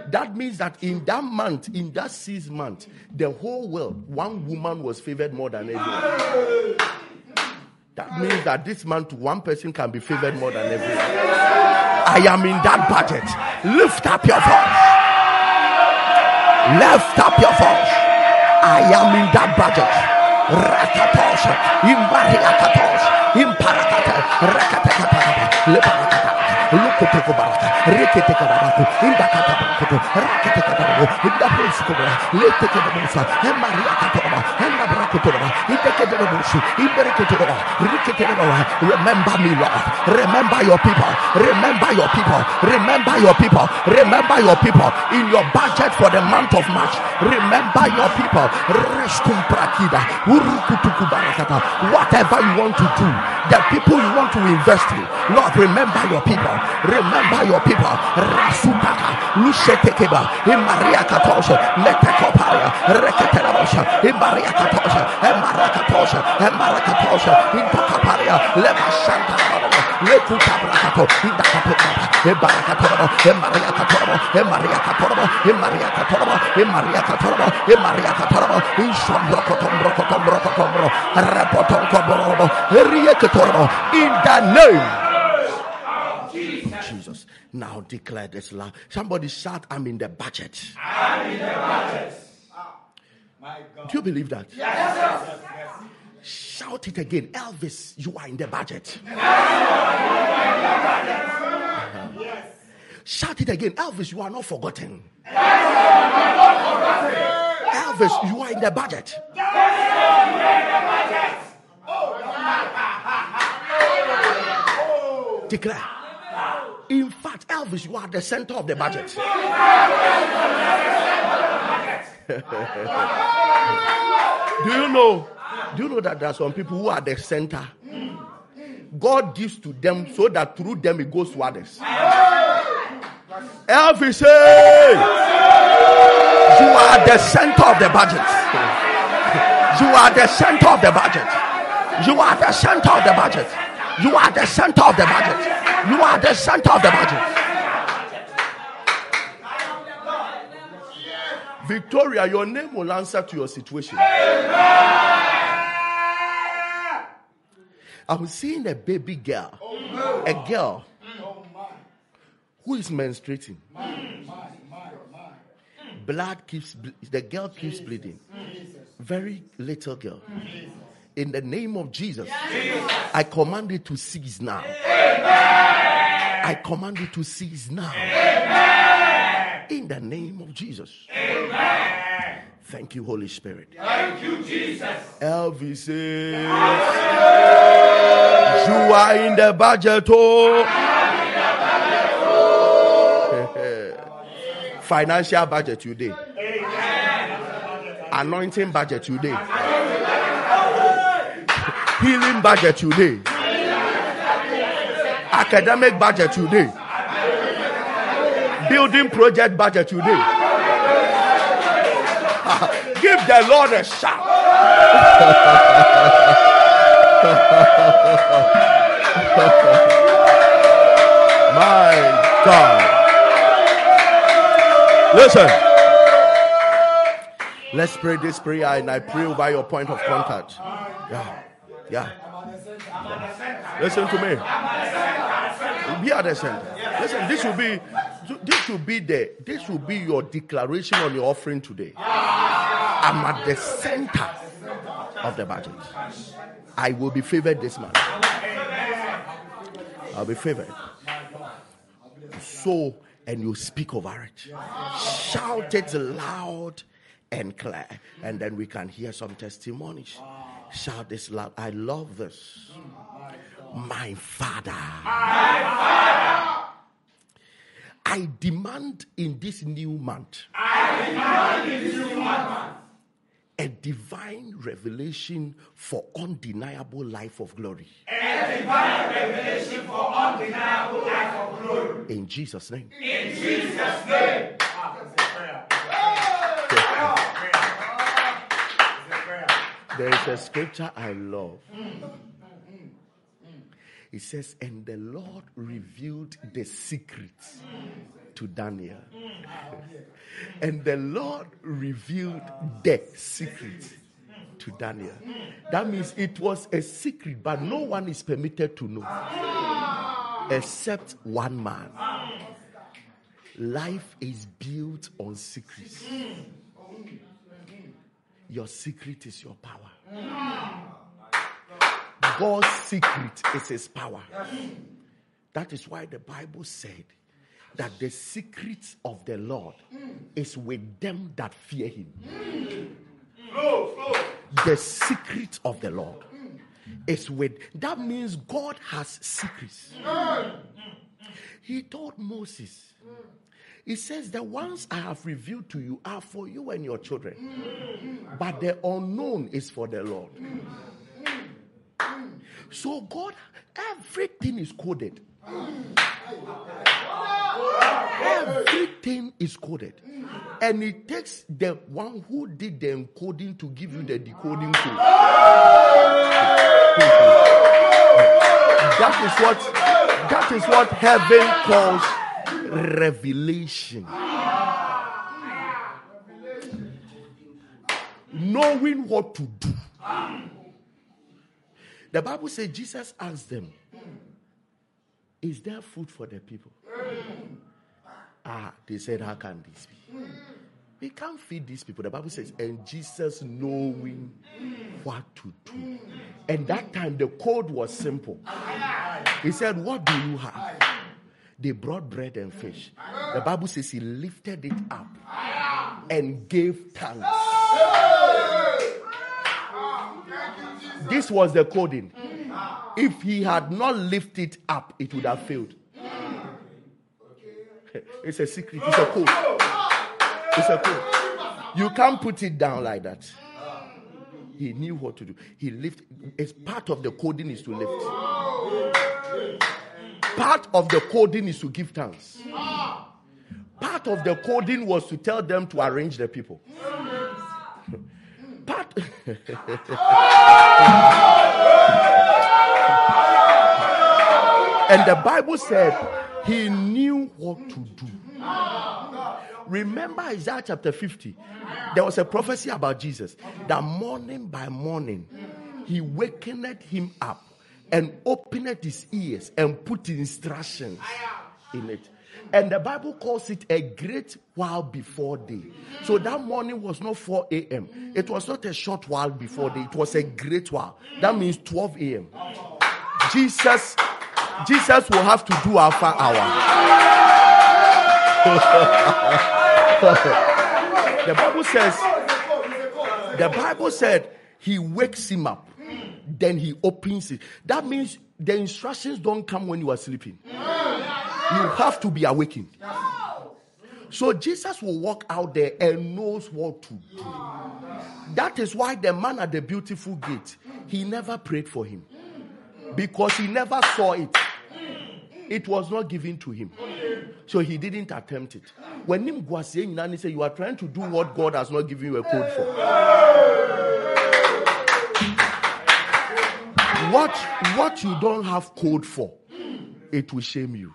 That means that in that month, in that six month, the whole world, one woman was favored more than everyone. That means that this month, one person can be favored more than everyone. I am in that budget. Lift up your voice. Lift up your voice. I am in that budget. Rakatos, Imbariakatos, Imparakata, Rakatakata, Leparakata, Remember me, Lord. Remember your people. Remember your people. Remember your people. Remember your people in your budget for the month of March. Remember your people. Restum Prakida, Whatever you want to do, the people you want to invest in, Lord, remember your people. Remember your people. Rasutaka, Lushetekeba, Imaria Katosha, Letekopaya, Reketerabosha, Imaria Katosha, Emarakatosha, Emarakatosha, Intakaparia, Leva Santa. Lekuta brakato, indakapokaba, ebarakatorobo, emariakatorobo, emariakatorobo, emariakatorobo, emariakatorobo, emariakatorobo, inshombrokotombrokotombrokotombro, repotonkombrobo, eriekatorobo, In the name. Now declare this loud. Somebody shout, I'm in the budget. I'm in the budget. Ah, Do you believe that? Yes. Shout it again. Elvis, you are in the budget. Shout it again. Elvis, you are not forgotten. Elvis, you are in the budget. Oh, declare. Fact, Elvis, you are the center of the budget. <laughs> Do you know? Do you know that there are some people who are the center? God gives to them so that through them it goes to others. Elvis, hey, you are the center of the budget. You are the center of the budget. You are the center of the budget. You are the center of the budget. You are the center of the budget. Victoria, your name will answer to your situation. I'm seeing a baby girl, a girl who is menstruating. Blood keeps, the girl keeps bleeding. Very little girl. In the name of Jesus, I command it to cease now. I command it to cease now. In the name of Jesus. Amen. Thank you, Holy Spirit. Thank you, Jesus. Elvis says, You are in the budget. Oh. <laughs> Financial budget today. Anointing budget today. Healing budget today. Academic budget today. Building project budget today. <laughs> Give the Lord a shout. <laughs> My God. Listen. Let's pray this prayer and I pray over your point of contact. Yeah. Yeah. Listen to me. Be at the center. Listen, this will be this will be the this will be your declaration on your offering today. I'm at the center of the budget. I will be favored this month. I'll be favored. So, and you speak over it. Shout it loud and clear. And then we can hear some testimonies. Shout this loud. I love this. My father. My father. I demand in this new month. I demand in this new month a divine revelation for undeniable life of glory. A divine revelation for undeniable life of glory. In Jesus' name. In Jesus' name. There is a scripture I love. Mm, mm, mm. It says, And the Lord revealed the secrets to Daniel. <laughs> and the Lord revealed the secret to Daniel. That means it was a secret, but no one is permitted to know ah. except one man. Life is built on secrets. Your secret is your power. God's secret is his power. That is why the Bible said that the secret of the Lord is with them that fear him. The secret of the Lord is with that means God has secrets. He told Moses, He says, The ones I have revealed to you are for you and your children, but the unknown is for the Lord. So, God, everything is coded. Everything is coded. And it takes the one who did the encoding to give you the decoding code. That is what that is what heaven calls revelation. Knowing what to do. The Bible says Jesus asked them, Is there food for the people? Ah, they said, How can this be? We can't feed these people. The Bible says, and Jesus knowing what to do. And that time the code was simple. He said, What do you have? They brought bread and fish. The Bible says he lifted it up and gave thanks. This was the coding. If he had not lifted up, it would have failed. <laughs> It's a secret, it's a code. It's a code. You can't put it down like that. He knew what to do. He lifted. It's part of the coding is to lift. Part of the coding is to give thanks. Part of the coding was to tell them to arrange the people. <laughs> Part. and the Bible said he knew what to do. Remember Isaiah chapter 50. There was a prophecy about Jesus that morning by morning he wakened him up and opened his ears and put instructions in it. And the Bible calls it a great while before day. So that morning was not 4 a.m. It was not a short while before day. It was a great while. That means 12 a.m. Jesus, Jesus will have to do alpha hour. <laughs> the Bible says, the Bible said he wakes him up, then he opens it. That means the instructions don't come when you are sleeping. You have to be awakened. So Jesus will walk out there and knows what to do. That is why the man at the beautiful gate, he never prayed for him because he never saw it. It was not given to him. So he didn't attempt it. When him was saying, You are trying to do what God has not given you a code for. What, what you don't have code for, it will shame you.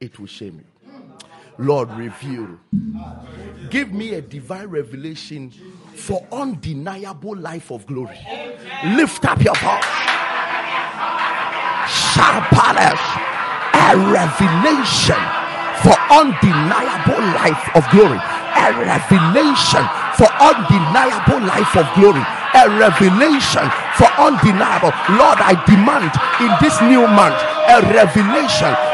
It will shame you. Lord, reveal. Give me a divine revelation for undeniable life of glory. Lift up your voice palace a revelation for undeniable life of glory a revelation for undeniable life of glory a revelation for undeniable. Lord i demand in this new month a revelation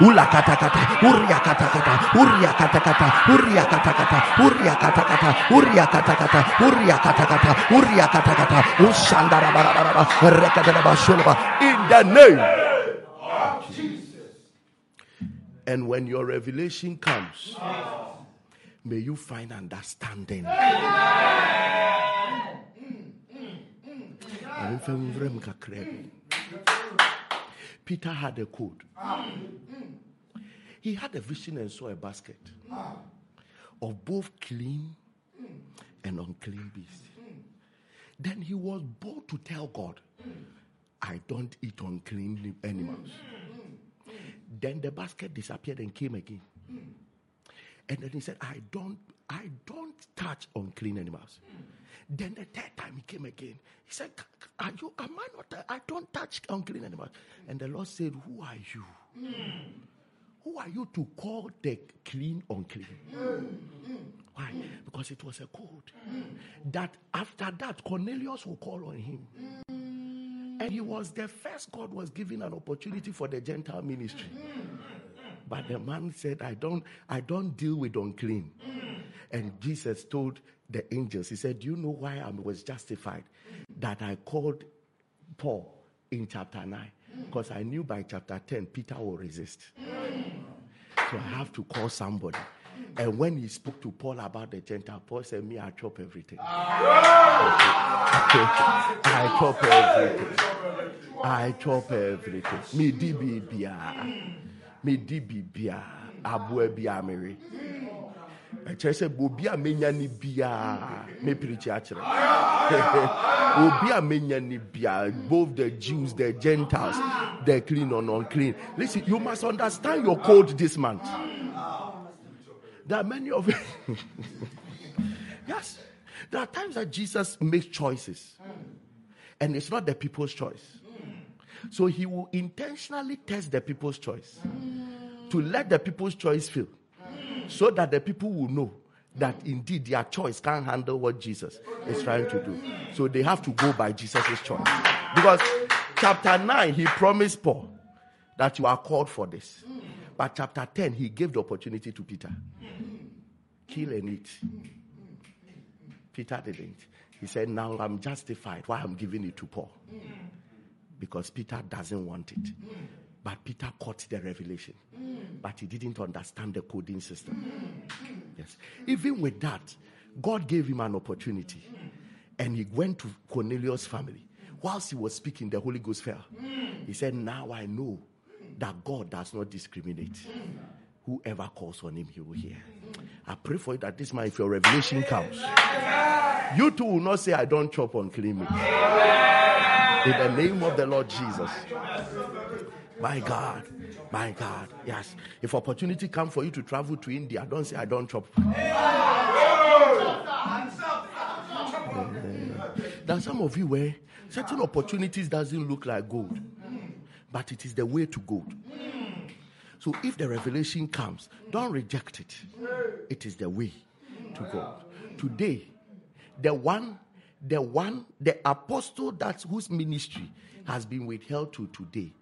ulakatakata uriakatakata uriakatakata uriakatakata uriakatakata uriakatakata uriakatakata uriakatakata. In the name and when your revelation comes, may you find understanding. Peter had a code. He had a vision and saw a basket of both clean and unclean beasts. Then he was bold to tell God, I don't eat unclean animals. Then the basket disappeared and came again. And then he said, I don't, I don't touch unclean animals. Then the third time he came again. He said, Are you am I not I don't touch unclean animals? And the Lord said, Who are you? Who are you to call the clean unclean? Why? Because it was a code. That after that, Cornelius will call on him. And he was the first God was giving an opportunity for the Gentile ministry. But the man said, I don't, I don't deal with unclean. And Jesus told the angels, He said, Do you know why I was justified? That I called Paul in chapter 9. Because I knew by chapter 10, Peter will resist. So I have to call somebody. And when he spoke to Paul about the Gentile, Paul said, Me, I chop everything. <laughs> I chop everything. I chop everything. Me bia. Me dibi bia. Abu bia meri. Ɛkyerɛ sɛ obi a menya ne biaa mepirikyi akyerɛ <laughs> obi a menya ne both the jews the gentiles the clean or non-clean. Listen you must understand your code this month. There are many of <laughs> yes. There are times that jesus makes choices and it's not the people's choice. So he will intentionally test the people's choice to let the people's choice fail so that the people will know that indeed their choice can't handle what Jesus is trying to do. So they have to go by Jesus' choice. Because chapter 9, he promised Paul that you are called for this. But chapter 10, he gave the opportunity to Peter. Kill and eat. Peter didn't. He said, Now I'm justified. Why I'm giving it to Paul? Because Peter doesn't want it. But Peter caught the revelation. But he didn't understand the coding system. Yes. Even with that, God gave him an opportunity. And he went to Cornelius' family. Whilst he was speaking, the Holy Ghost fell. He said, Now I know that God does not discriminate. Whoever calls on him, he will hear. I pray for you that this man, if your revelation comes, you too will not say, I don't chop on clean meat. In the name of the Lord Jesus. My God, my God, yes. If opportunity come for you to travel to India, don't say I don't chop. There are some of you where certain opportunities doesn't look like gold, but it is the way to gold. So if the revelation comes, don't reject it. It is the way to God. Today, the one, the one, the apostle that's whose ministry has been withheld to today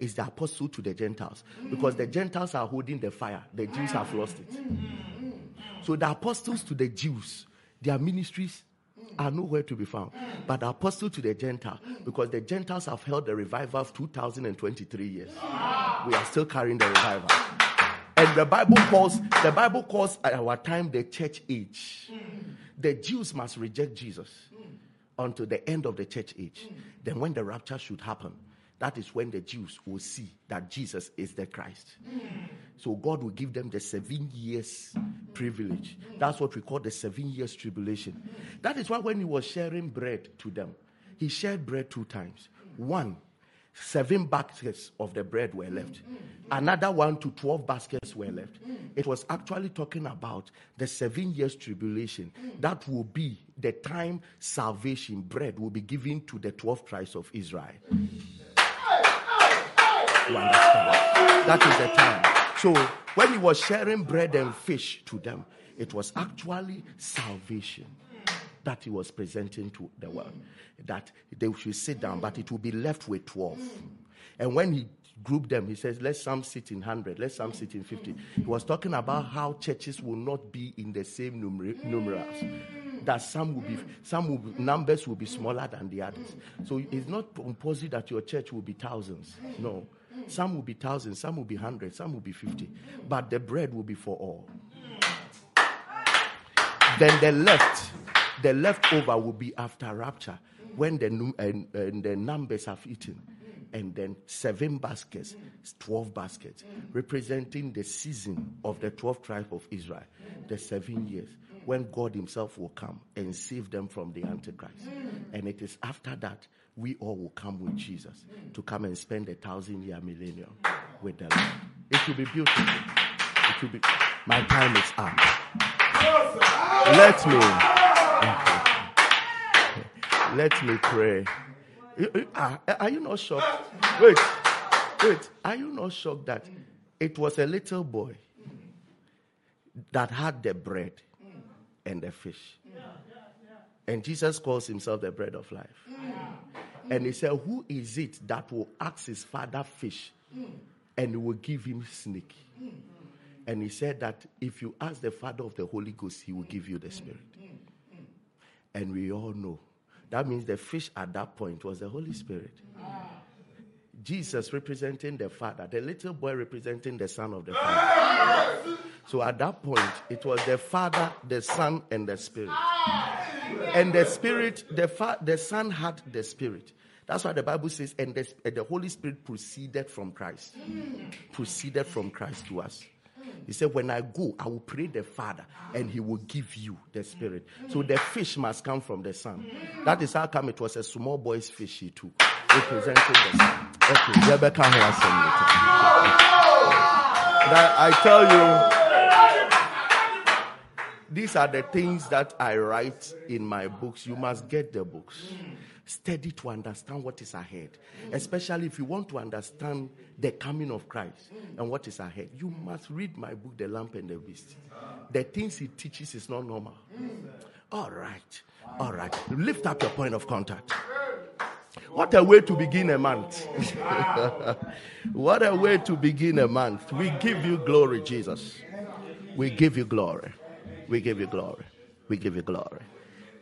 is the apostle to the Gentiles. Because the Gentiles are holding the fire, the Jews have lost it. So the apostles to the Jews, their ministries are nowhere to be found. But the apostle to the Gentile, because the Gentiles have held the revival of 2023 years. We are still carrying the revival. And the Bible calls the Bible calls at our time the church age. The Jews must reject Jesus until the end of the church age. Then when the rapture should happen, that is when the Jews will see that Jesus is the Christ. So God will give them the seven years privilege. That's what we call the seven years tribulation. That is why when he was sharing bread to them, he shared bread two times. One, seven baskets of the bread were left. Another one to 12 baskets were left. It was actually talking about the seven years tribulation. That will be the time salvation bread will be given to the 12 tribes of Israel. Understand? That is the time. So when he was sharing bread and fish to them, it was actually salvation that he was presenting to the world. That they should sit down, but it will be left with 12. And when he grouped them, he says, let some sit in 100, let some sit in 50. He was talking about how churches will not be in the same numer- numerals. That some will be, some will be, numbers will be smaller than the others. So it's not compulsory that your church will be thousands. No. Some will be thousands, some will be hundreds, some will be 50. But the bread will be for all. Then the left, the leftover will be after rapture when the, and, and the numbers have eaten. And then seven baskets, 12 baskets, representing the season of the 12 tribe of Israel, the seven years when God Himself will come and save them from the Antichrist. And it is after that we all will come with Jesus to come and spend a thousand year millennium with the Lord. It will be beautiful. It will be. My time is up. Let me. Let me pray. Are, ah, are you not shocked? Wait, wait. Are you not shocked that it was a little boy that had the bread and the fish? And Jesus calls himself the bread of life. Mm. Mm. And he said, Who is it that will ask his father fish mm. and will give him snake? And he said that if you ask the Father of the Holy Ghost, he will give you the Spirit. And we all know that means the fish at that point was the Holy Spirit. Ah. Jesus representing the Father, the little boy representing the Son of the Father. So at that point, it was the Father, the Son, and the Spirit. Ah. And the Spirit, the, fa- the Son had the Spirit. That's why the Bible says, and the, the Holy Spirit proceeded from Christ. Proceeded from Christ to us. He said, When I go, I will pray the Father, and He will give you the Spirit. So the fish must come from the Son. That is how come it was a small boy's fish he took, representing the Son. Okay, Rebecca has That I tell you, these are the things that I write in my books. You must get the books. Study to understand what is ahead. Especially if you want to understand the coming of Christ and what is ahead. You must read my book, The Lamb and the Beast. The things he teaches is not normal. All right. All right. Lift up your point of contact. What a way to begin a month. <laughs> what a way to begin a month. We give you glory, Jesus. We give you glory. We give you glory. We give you glory.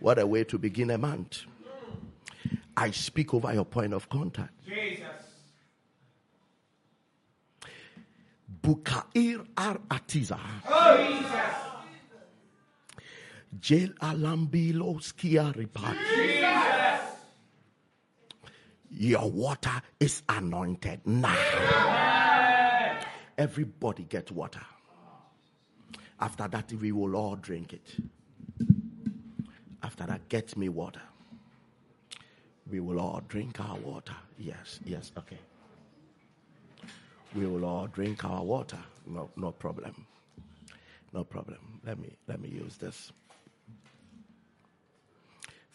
What a way to begin a month. I speak over your point of contact. Jesus. Bukair ar atiza. Jesus. Jel alambilos kiaripat. Your water is anointed now. Everybody get water. After that, we will all drink it. After that, get me water. We will all drink our water. Yes, yes, okay. We will all drink our water. No, no problem. No problem. Let me let me use this.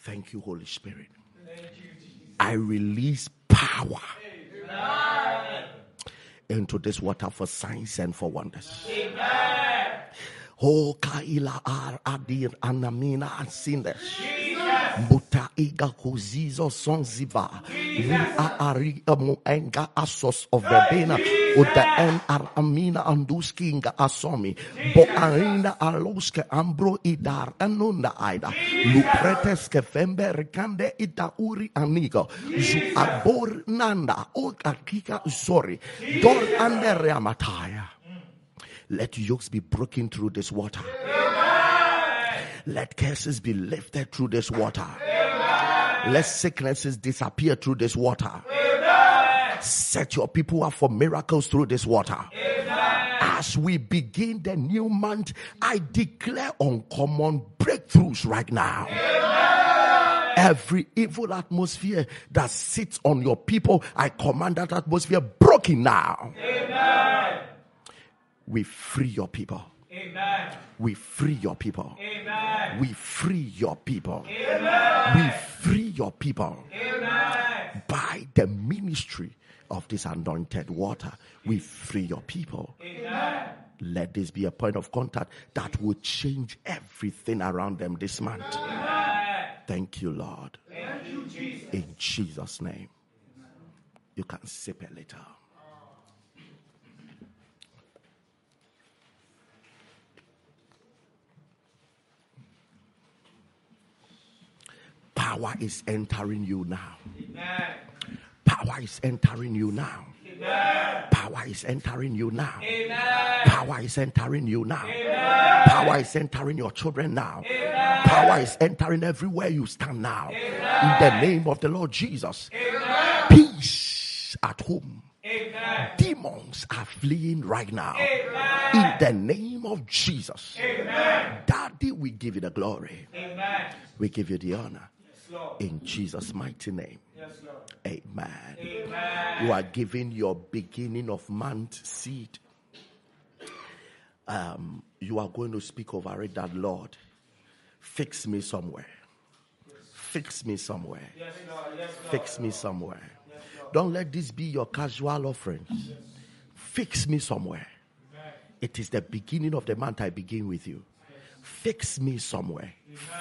Thank you, Holy Spirit. I release power into this water for signs and for wonders. Oh, Kaila ar adir anamina asindes. Buta iga kuzizo sonziva. Ri a ari amu enga asos of the bena. Uda en ar amina anduski inga asomi. Bo arina aloske ambro idar anunda aida. Lupreteske fembe rikande ita uri anigo. Zu arbor nanda. O akika sorry. Dor ande reamataya. Let yokes be broken through this water. Let curses be lifted through this water. Let sicknesses disappear through this water. Set your people up for miracles through this water. As we begin the new month, I declare uncommon breakthroughs right now. Every evil atmosphere that sits on your people, I command that atmosphere broken now. We free your people. Amen. We free your people. Amen. We free your people. Amen. We free your people Amen. by the ministry of this anointed water. We free your people. Amen. Let this be a point of contact that will change everything around them this month. Thank you, Lord. Thank you, Jesus. In Jesus' name. You can sip a little. Power is entering you now. Amen. Power is entering you now. Amen. Power is entering you now. Amen. Power is entering you now. Amen. Power is entering your children now. Amen. Power is entering everywhere you stand now. In the name of the Lord Jesus. Amen. Peace at home. Amen. Demons are fleeing right now. Amen. In the name of Jesus. Amen. Daddy, we give you the glory. Amen. We give you the honor. In Jesus' mighty name. Yes, Lord. Amen. Amen. You are giving your beginning of month seed. Um, you are going to speak over it that Lord, fix me somewhere. Fix me somewhere. Yes, Lord. Yes, Lord. Fix me somewhere. Don't let this be your casual offering. Fix me somewhere. It is the beginning of the month I begin with you. Fix me somewhere.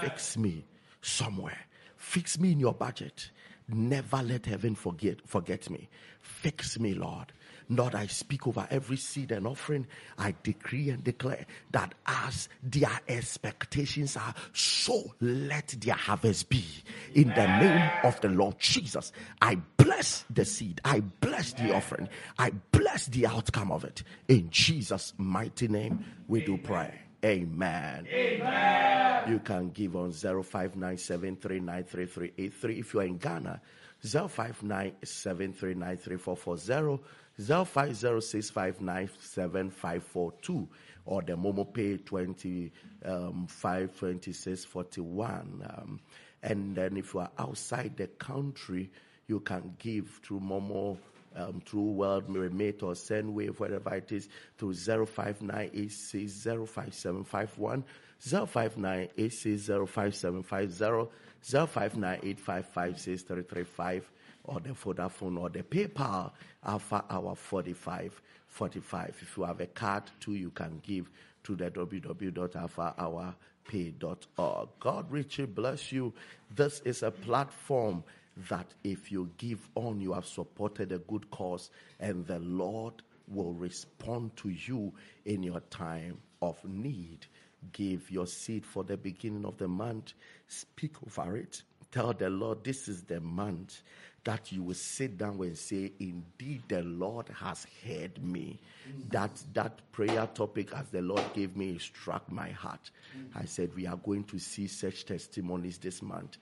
Fix me somewhere. Fix me in your budget. Never let heaven forget forget me. Fix me, Lord. Lord, I speak over every seed and offering. I decree and declare that as their expectations are, so let their harvest be. In the name of the Lord Jesus, I bless the seed. I bless the offering. I bless the outcome of it. In Jesus' mighty name, we do pray. Amen. Amen. You can give on 0597393383 if you are in Ghana. 0597393440, 0506597542, or the Momo Pay 252641. Um, and then if you are outside the country, you can give through Momo um, through World Remit or Sendwave, whatever it is, through 05986057751, 05986057750, 05985563335, or the Vodafone or the PayPal Alpha Hour 45 45. If you have a card too, you can give to the www.alphahourpay.org. God richly bless you. This is a platform that if you give on, you have supported a good cause, and the Lord will respond to you in your time of need. Give your seed for the beginning of the month, speak over it. Tell the Lord, this is the month that you will sit down and say, Indeed, the Lord has heard me. Mm-hmm. That that prayer topic, as the Lord gave me, struck my heart. Mm-hmm. I said, We are going to see such testimonies this month.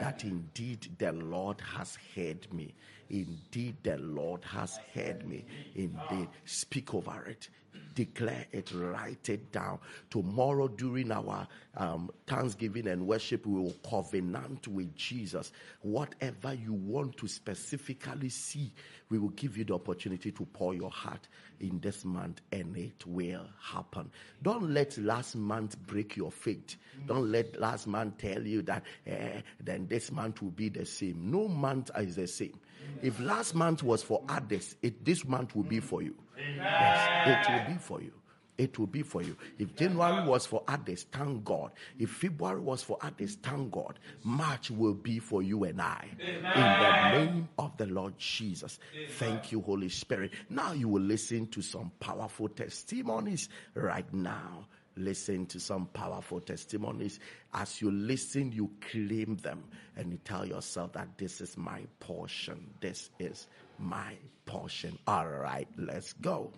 That indeed the Lord has heard me. Indeed, the Lord has heard me. Indeed, speak over it declare it, write it down. Tomorrow during our um, Thanksgiving and worship, we will covenant with Jesus. Whatever you want to specifically see, we will give you the opportunity to pour your heart in this month and it will happen. Don't let last month break your faith. Don't let last month tell you that eh, then this month will be the same. No month is the same. If last month was for others, it, this month will be for you. Yes, it will be for you. It will be for you. If January was for others, thank God. If February was for others, thank God. March will be for you and I. Amen. In the name of the Lord Jesus. Thank you, Holy Spirit. Now you will listen to some powerful testimonies right now. Listen to some powerful testimonies. As you listen, you claim them and you tell yourself that this is my portion. This is my portion. All right, let's go.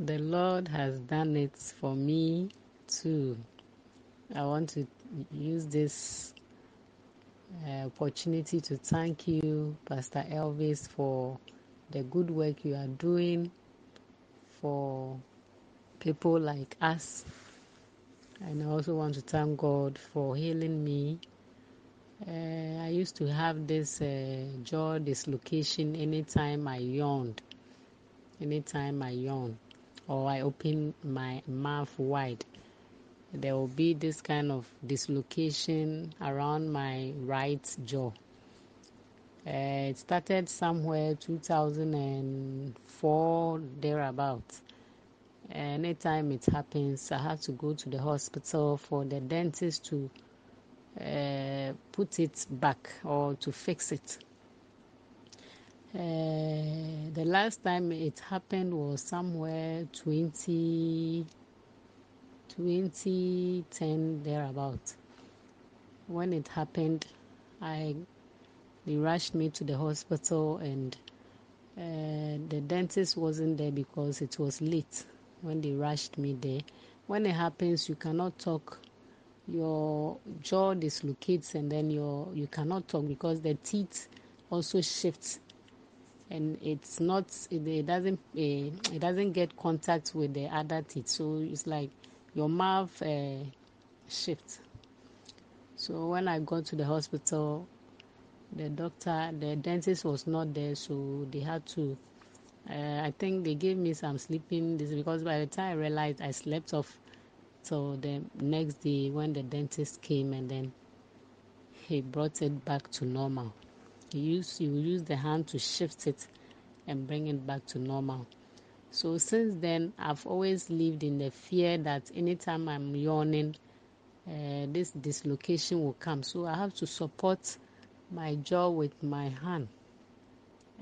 The Lord has done it for me too. I want to use this uh, opportunity to thank you, Pastor Elvis, for the good work you are doing for people like us. And I also want to thank God for healing me. Uh, I used to have this uh, jaw dislocation anytime I yawned. Anytime I yawn or I open my mouth wide, there will be this kind of dislocation around my right jaw. Uh, it started somewhere 2004 thereabout. Anytime it happens, I have to go to the hospital for the dentist to uh, put it back or to fix it. Uh, the last time it happened was somewhere 20, 2010 thereabout. When it happened, I they rushed me to the hospital, and uh, the dentist wasn't there because it was late when they rushed me there. When it happens, you cannot talk. Your jaw dislocates, and then your you cannot talk because the teeth also shifts, and it's not. It, it doesn't. Uh, it doesn't get contact with the other teeth, so it's like your mouth uh, shifts. So when I got to the hospital, the doctor, the dentist was not there, so they had to. Uh, I think they gave me some sleeping this because by the time I realized I slept off till the next day when the dentist came and then he brought it back to normal. He used he will use the hand to shift it and bring it back to normal. So since then, I've always lived in the fear that anytime I'm yawning, uh, this dislocation will come. So I have to support my jaw with my hand.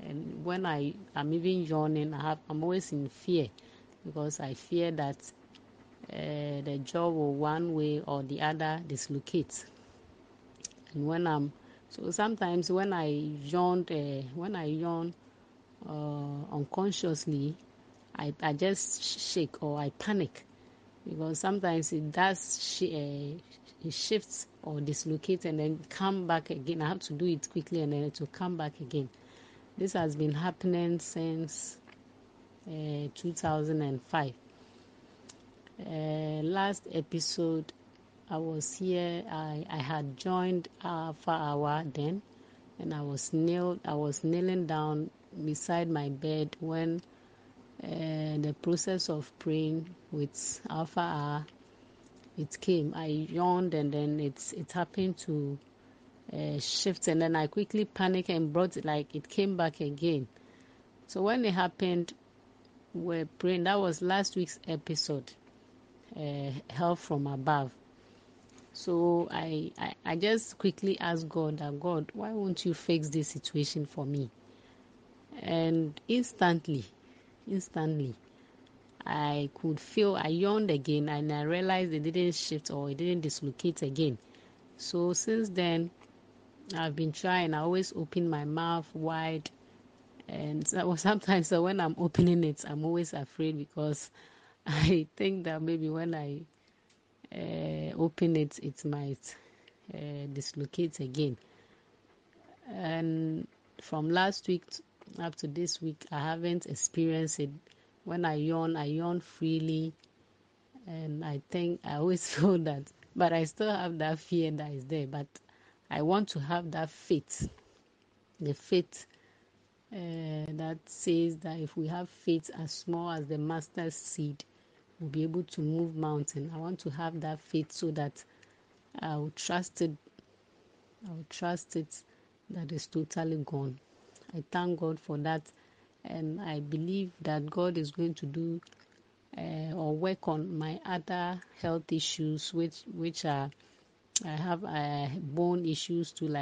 And when I am even yawning, I have, I'm always in fear because I fear that uh, the jaw will one way or the other dislocate. And when I'm so sometimes when I yawn, uh, when I yawn uh, unconsciously, I, I just shake or I panic because sometimes it does sh- uh, it shifts or dislocate and then come back again. I have to do it quickly and then it will come back again. This has been happening since uh, 2005. Uh, last episode, I was here. I, I had joined Alpha Hour then, and I was kneel. I was kneeling down beside my bed when uh, the process of praying with Alpha Hour it came. I yawned and then it's it happened to uh, shift and then I quickly panicked and brought it like it came back again. So when it happened, we're praying. That was last week's episode, uh, Help from Above. So I, I, I just quickly asked God that God, why won't you fix this situation for me? And instantly, instantly, I could feel I yawned again and I realized it didn't shift or it didn't dislocate again. So since then, I've been trying. I always open my mouth wide, and <laughs> sometimes when I'm opening it, I'm always afraid because <laughs> I think that maybe when I uh, open it, it might uh, dislocate again. And from last week up to this week, I haven't experienced it. When I yawn, I yawn freely, and I think I always <laughs> feel that, but I still have that fear that is there. But I want to have that faith, the faith uh, that says that if we have faith as small as the mustard seed, we'll be able to move mountain. I want to have that faith so that I will trust it. I will trust it that is totally gone. I thank God for that, and I believe that God is going to do uh, or work on my other health issues, which which are I have uh, bone issues too, like